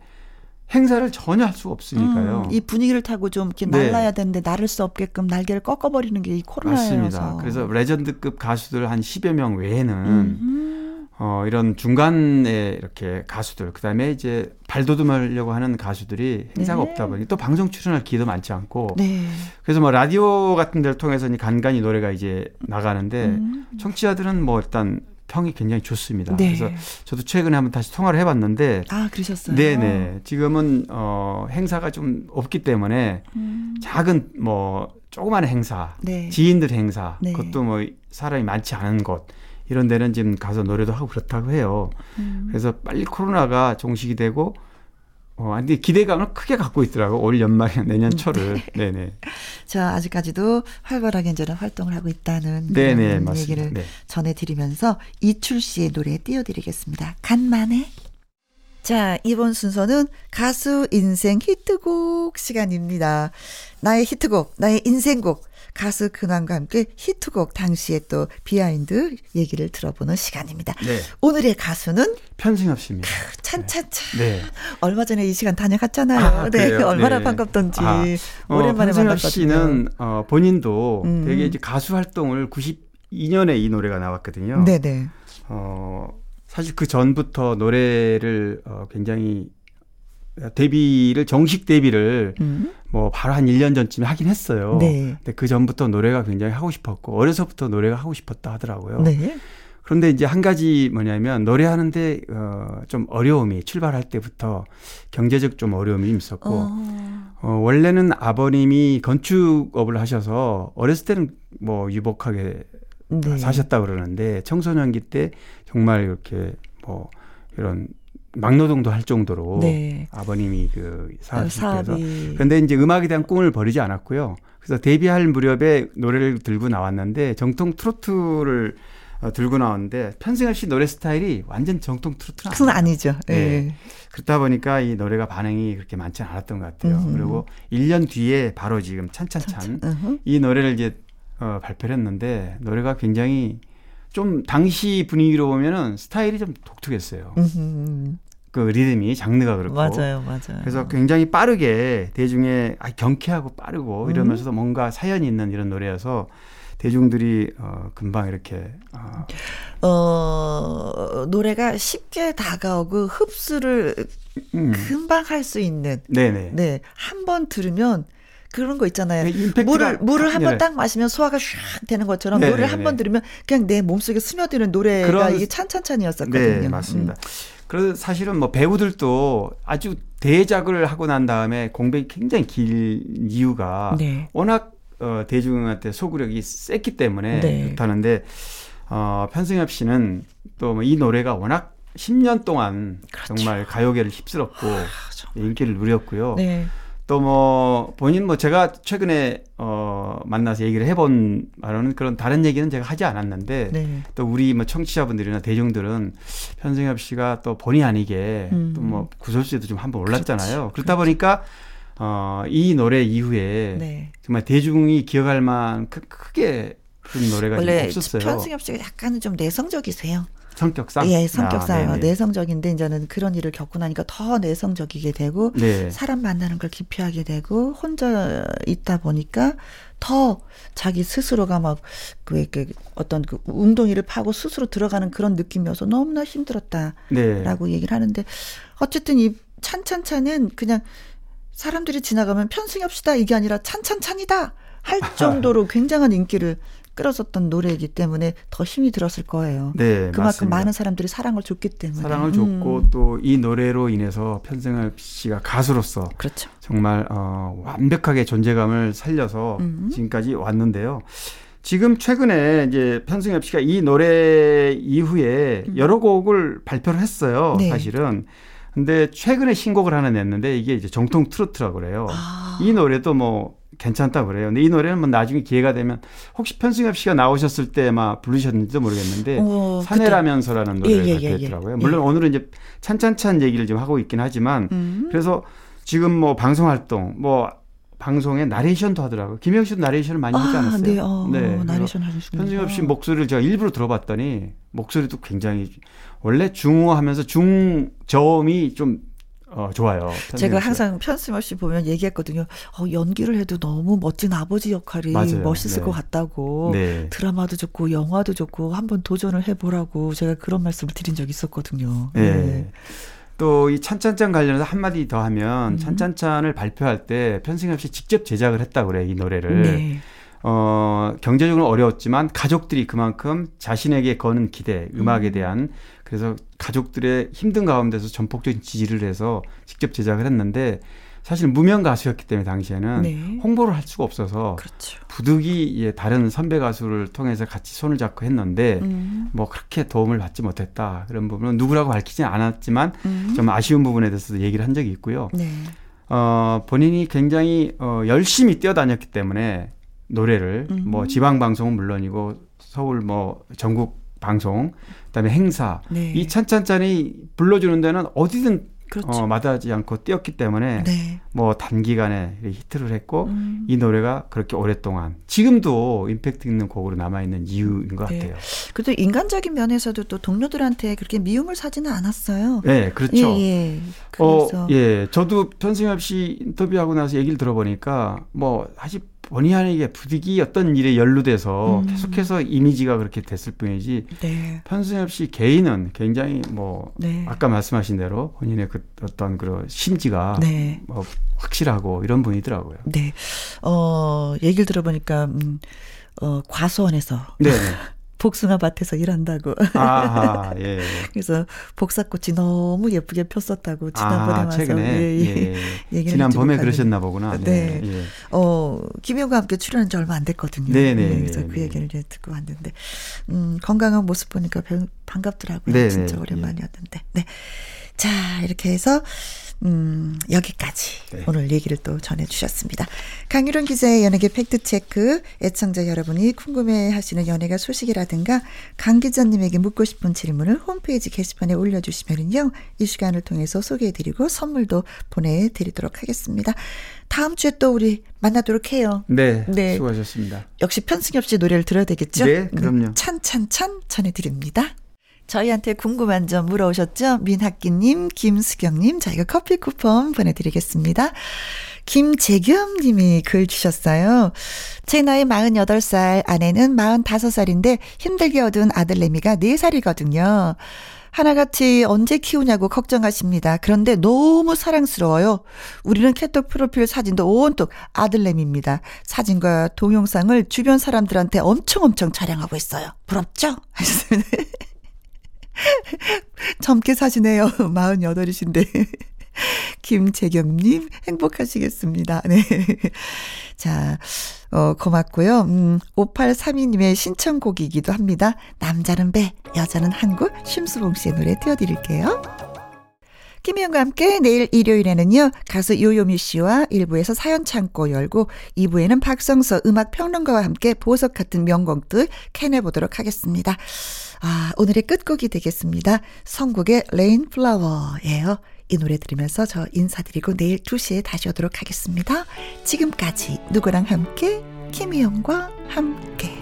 행사를 전혀 할 수가 없으니까요. 음, 이 분위기를 타고 좀 이렇게 네. 날라야 되는데 날을 수 없게끔 날개를 꺾어버리는 게 이 코로나여서. 맞습니다. 그래서 레전드급 가수들 한 10여 명 외에는 음. 어, 이런 중간에 이렇게 가수들, 그 다음에 이제 발돋움하려고 하는 가수들이 행사가 네. 없다 보니 또 방송 출연할 기회도 많지 않고 네. 그래서 뭐 라디오 같은 데를 통해서 간간히 노래가 이제 나가는데 음. 청취자들은 뭐 일단 평이 굉장히 좋습니다. 네. 그래서 저도 최근에 한번 다시 통화를 해봤는데 아, 그러셨어요. 네네 지금은 어, 행사가 좀 없기 때문에 음. 작은 뭐 조그마한 행사 네. 지인들 행사 네. 그것도 뭐 사람이 많지 않은 곳 이런 데는 지금 가서 노래도 하고 그렇다고 해요. 음. 그래서 빨리 코로나가 종식이 되고 어 근데 기대감을 크게 갖고 있더라고 올 연말이나 내년 초를 네네 자, 아직까지도 활발하게 이제는 활동을 하고 있다는 네네 맞습니다. 얘기를 네. 전해드리면서 이출 씨의 노래 띄워드리겠습니다. 간만에. 자, 이번 순서는 가수 인생 히트곡 시간입니다. 나의 히트곡, 나의 인생곡, 가수 근황과 함께 히트곡 당시에 또 behind 얘기를 들어보는 시간입니다. 네 오늘의 가수는 편승엽 씨입니다. 찬찬찬. 네. 얼마 전에 이 시간 다녀갔잖아요. 아, 네? 얼마나 네. 반갑던지. 아, 어, 오랜만에 만났거든요. 씨는 어, 본인도 음. 되게 이제 가수 활동을 92년에 이 노래가 나왔거든요. 네네. 어, 사실 그 전부터 노래를 어, 굉장히 데뷔를 정식 데뷔를 음. 뭐 바로 한 1년 전쯤에 하긴 했어요. 네. 근데 그 전부터 노래가 굉장히 하고 싶었고 어려서부터 노래가 하고 싶었다 하더라고요. 네. 그런데 이제 한 가지 뭐냐면 노래하는데 어, 좀 어려움이 출발할 때부터 경제적 좀 어려움이 좀 있었고 어. 어, 원래는 아버님이 건축업을 하셔서 어렸을 때는 뭐 유복하게 네. 사셨다 그러는데 청소년기 때 정말 이렇게 뭐 이런 막노동도 할 정도로 네. 아버님이 그 사업이. 그런데 이제 음악에 대한 꿈을 버리지 않았고요. 그래서 데뷔할 무렵에 노래를 들고 나왔는데 정통 트로트를 어, 들고 나왔는데 편승엽 씨 노래 스타일이 완전 정통 트로트는 그건. 아니죠. 예. 네. 그렇다 보니까 이 노래가 반응이 그렇게 많지 않았던 것 같아요. 음. 그리고 1년 뒤에 바로 지금 찬찬찬. 이 노래를 이제 어, 발표를 했는데 노래가 굉장히 좀 당시 분위기로 보면은 스타일이 좀 독특했어요. 음흠. 그 리듬이 장르가 그렇고 맞아요, 맞아요. 그래서 굉장히 빠르게 대중의 아, 경쾌하고 빠르고 음. 이러면서도 뭔가 사연이 있는 이런 노래여서 대중들이 어, 금방 이렇게 어, 어, 노래가 쉽게 다가오고 흡수를 음, 금방 할 수 있는 네네 네, 한 번 들으면 그런 거 있잖아요. 네, 물을 물을 한번 네. 딱 마시면 소화가 샥 되는 것처럼 네, 노래를 네, 한 네. 번 들으면 그냥 내 몸속에 스며드는 노래가 그런- 이게 찬찬찬이었었거든요. 네, 맞습니다. 그래서 사실은 뭐 배우들도 아주 대작을 하고 난 다음에 공백이 굉장히 길 이유가 음. 네. 워낙 어, 대중한테 소구력이 셌기 때문에 네. 그렇다는데 어, 편승엽 씨는 또뭐이 노래가 워낙 10년 동안 그렇죠. 정말 가요계를 휩쓸었고 인기를 누렸고요. 네. 또 뭐 본인 뭐 제가 최근에 어 만나서 얘기를 해본 바로는 그런 다른 얘기는 제가 하지 않았는데 네. 또 우리 뭐 청취자분들이나 대중들은 편승엽 씨가 또 본의 아니게 음. 또뭐 구설수에도 좀 한번 올랐잖아요. 그렇지, 그렇다 보니까 어 이 노래 이후에 네. 정말 대중이 기억할 만한 크, 크게 그런 노래가 좀 원래 없었어요. 편승엽 씨가 약간은 좀 내성적이세요. 성격상. 예, 성격상 아. 내성적인데 이제는 그런 일을 겪고 나니까 더 내성적이게 되고 네. 사람 만나는 걸 기피하게 되고 혼자 있다 보니까 더 자기 스스로가 막그 그 어떤 그 웅덩이를 파고 스스로 들어가는 그런 느낌이어서 너무나 힘들었다라고 네. 얘기를 하는데 어쨌든 이 찬찬찬은 그냥 사람들이 지나가면 편승엽시다 이게 아니라 찬찬찬이다 할 정도로 굉장한 인기를 끌었었던 노래이기 때문에 더 힘이 들었을 거예요. 네, 그만큼 맞습니다. 많은 사람들이 사랑을 줬기 때문에 사랑을 음, 줬고 또이 노래로 인해서 편승엽 씨가 가수로서 그렇죠. 정말 어, 완벽하게 존재감을 살려서 음. 지금까지 왔는데요. 지금 최근에 이제 편승엽 씨가 이 노래 이후에 여러 곡을 발표를 했어요. 음. 네. 사실은. 근데 최근에 신곡을 하나 냈는데 이게 이제 정통 트로트라고 그래요. 아. 이 노래도 뭐 괜찮다 그래요. 근데 이 노래는 뭐 나중에 기회가 되면 혹시 편승엽 씨가 나오셨을 때 막 부르셨는지도 모르겠는데 어, 사내라면서라는 노래를 예, 예, 예, 예. 발표했더라고요. 물론 오늘은 이제 찬찬찬 얘기를 좀 하고 있긴 하지만 음. 그래서 지금 뭐 방송 활동 뭐 방송에 나레이션도 하더라고요. 김영 씨도 나레이션을 많이 하지 아, 않았어요? 네, 어, 그래서 나레이션 하시는 편승엽 씨 목소리를 제가 일부러 들어봤더니 목소리도 굉장히 원래 중어하면서 중저음이 좀 어, 좋아요. 제가. 항상 편승엽 씨 보면 얘기했거든요. 어, 연기를 해도 너무 멋진 아버지 역할이 맞아요. 멋있을 네. 것 같다고. 네. 드라마도 좋고 영화도 좋고 한번 도전을 해보라고 제가 그런 말씀을 드린 적이 있었거든요. 네. 또이 찬찬찬 관련해서 한마디 더 하면 음. 찬찬찬을 발표할 때 편승엽 씨 직접 제작을 했다고 그래요, 이 노래를. 네. 어, 경제적으로 어려웠지만 가족들이 그만큼 자신에게 거는 기대, 음악에 대한 그래서 가족들의 힘든 가운데서 전폭적인 지지를 해서 직접 제작을 했는데 사실 무명 가수였기 때문에 당시에는 네. 홍보를 할 수가 없어서 그렇죠. 부득이 예, 다른 선배 가수를 통해서 같이 손을 잡고 했는데 음. 뭐 그렇게 도움을 받지 못했다 그런 부분은 누구라고 밝히지는 않았지만 음. 좀 아쉬운 부분에 대해서도 얘기를 한 적이 있고요. 네. 어, 본인이 굉장히 어, 열심히 뛰어다녔기 때문에 노래를 음. 뭐 지방 방송은 물론이고 서울 뭐 전국 방송 그다음에 행사 네. 이 찬찬찬이 불러주는 데는 어디든 그렇죠. 어, 마다하지 않고 뛰었기 때문에 네. 뭐 단기간에 히트를 했고 음. 이 노래가 그렇게 오랫동안 지금도 임팩트 있는 곡으로 남아 있는 이유인 것 네. 같아요. 그래도 인간적인 면에서도 또 동료들한테 그렇게 미움을 사지는 않았어요. 네, 그렇죠. 예, 예. 어, 그래서 예. 저도 편승엽 씨 인터뷰하고 나서 얘기를 들어보니까 뭐 사실 본의 아니게 부득이 어떤 일에 연루돼서 음. 계속해서 이미지가 그렇게 됐을 뿐이지 네. 편승엽 씨 개인은 굉장히 뭐 네. 아까 말씀하신 대로 본인의 그 어떤 그런 심지가 네. 뭐 확실하고 이런 분이더라고요. 네. 어, 얘기를 들어보니까, 음, 어, 과수원에서 네. 복숭아 밭에서 일한다고. 아하, 예. 그래서 복사꽃이 너무 예쁘게 폈었다고 지난번에 아, 와서 최근에 예, 예. 예. 얘기를 지난 봄에. 그러셨나 보구나. 네. 예. 어, 김효과 함께 출연한 지 얼마 안 됐거든요. 네, 네, 그래서 네, 그 네. 얘기를 이제 듣고 왔는데, 음, 건강한 모습 보니까 별- 반갑더라고요. 네, 진짜 네, 오랜만이었는데. 네. 자, 이렇게 해서 음, 여기까지 네. 오늘 얘기를 또 전해주셨습니다. 강유론 기자의 연예계 팩트체크, 애청자 여러분이 궁금해 하시는 연예가 소식이라든가 강 기자님에게 묻고 싶은 질문을 홈페이지 게시판에 올려주시면요. 이 시간을 통해서 소개해드리고 선물도 보내드리도록 하겠습니다. 다음 주에 또 우리 만나도록 해요. 네, 네. 수고하셨습니다. 역시 편승엽 씨 노래를 들어야 되겠죠? 네, 그럼요. 찬찬찬 전해드립니다. 저희한테 궁금한 점 물어오셨죠? 민학기님, 김수경님, 저희가 커피 쿠폰 보내드리겠습니다. 김재겸님이 글 주셨어요. 제 나이 48살, 아내는 45살인데 힘들게 얻은 아들내미가 4살이거든요. 하나같이 언제 키우냐고 걱정하십니다. 그런데 너무 사랑스러워요. 우리는 캐톡 프로필 사진도 온통 아들내미입니다. 사진과 동영상을 주변 사람들한테 엄청 엄청 자랑하고 있어요. 부럽죠? 하셨습니다. 젊게 사시네요. 48이신데. 김재경님, 행복하시겠습니다. 네. 자, 어, 고맙고요. 음, 5832님의 신청곡이기도 합니다. 남자는 배, 여자는 항구, 심수봉 씨의 노래 띄워드릴게요. 김희영과 함께 내일 일요일에는요, 가수 요요미 씨와 1부에서 사연 창고 열고, 2부에는 박성서 음악 평론가와 함께 보석 같은 명곡들 캐내보도록 하겠습니다. 아, 오늘의 끝곡이 되겠습니다. 성국의 Rain Flower예요. 이 노래 들으면서 저 인사드리고 내일 2시에 다시 오도록 하겠습니다. 지금까지 누구랑 함께? 김희영과 함께.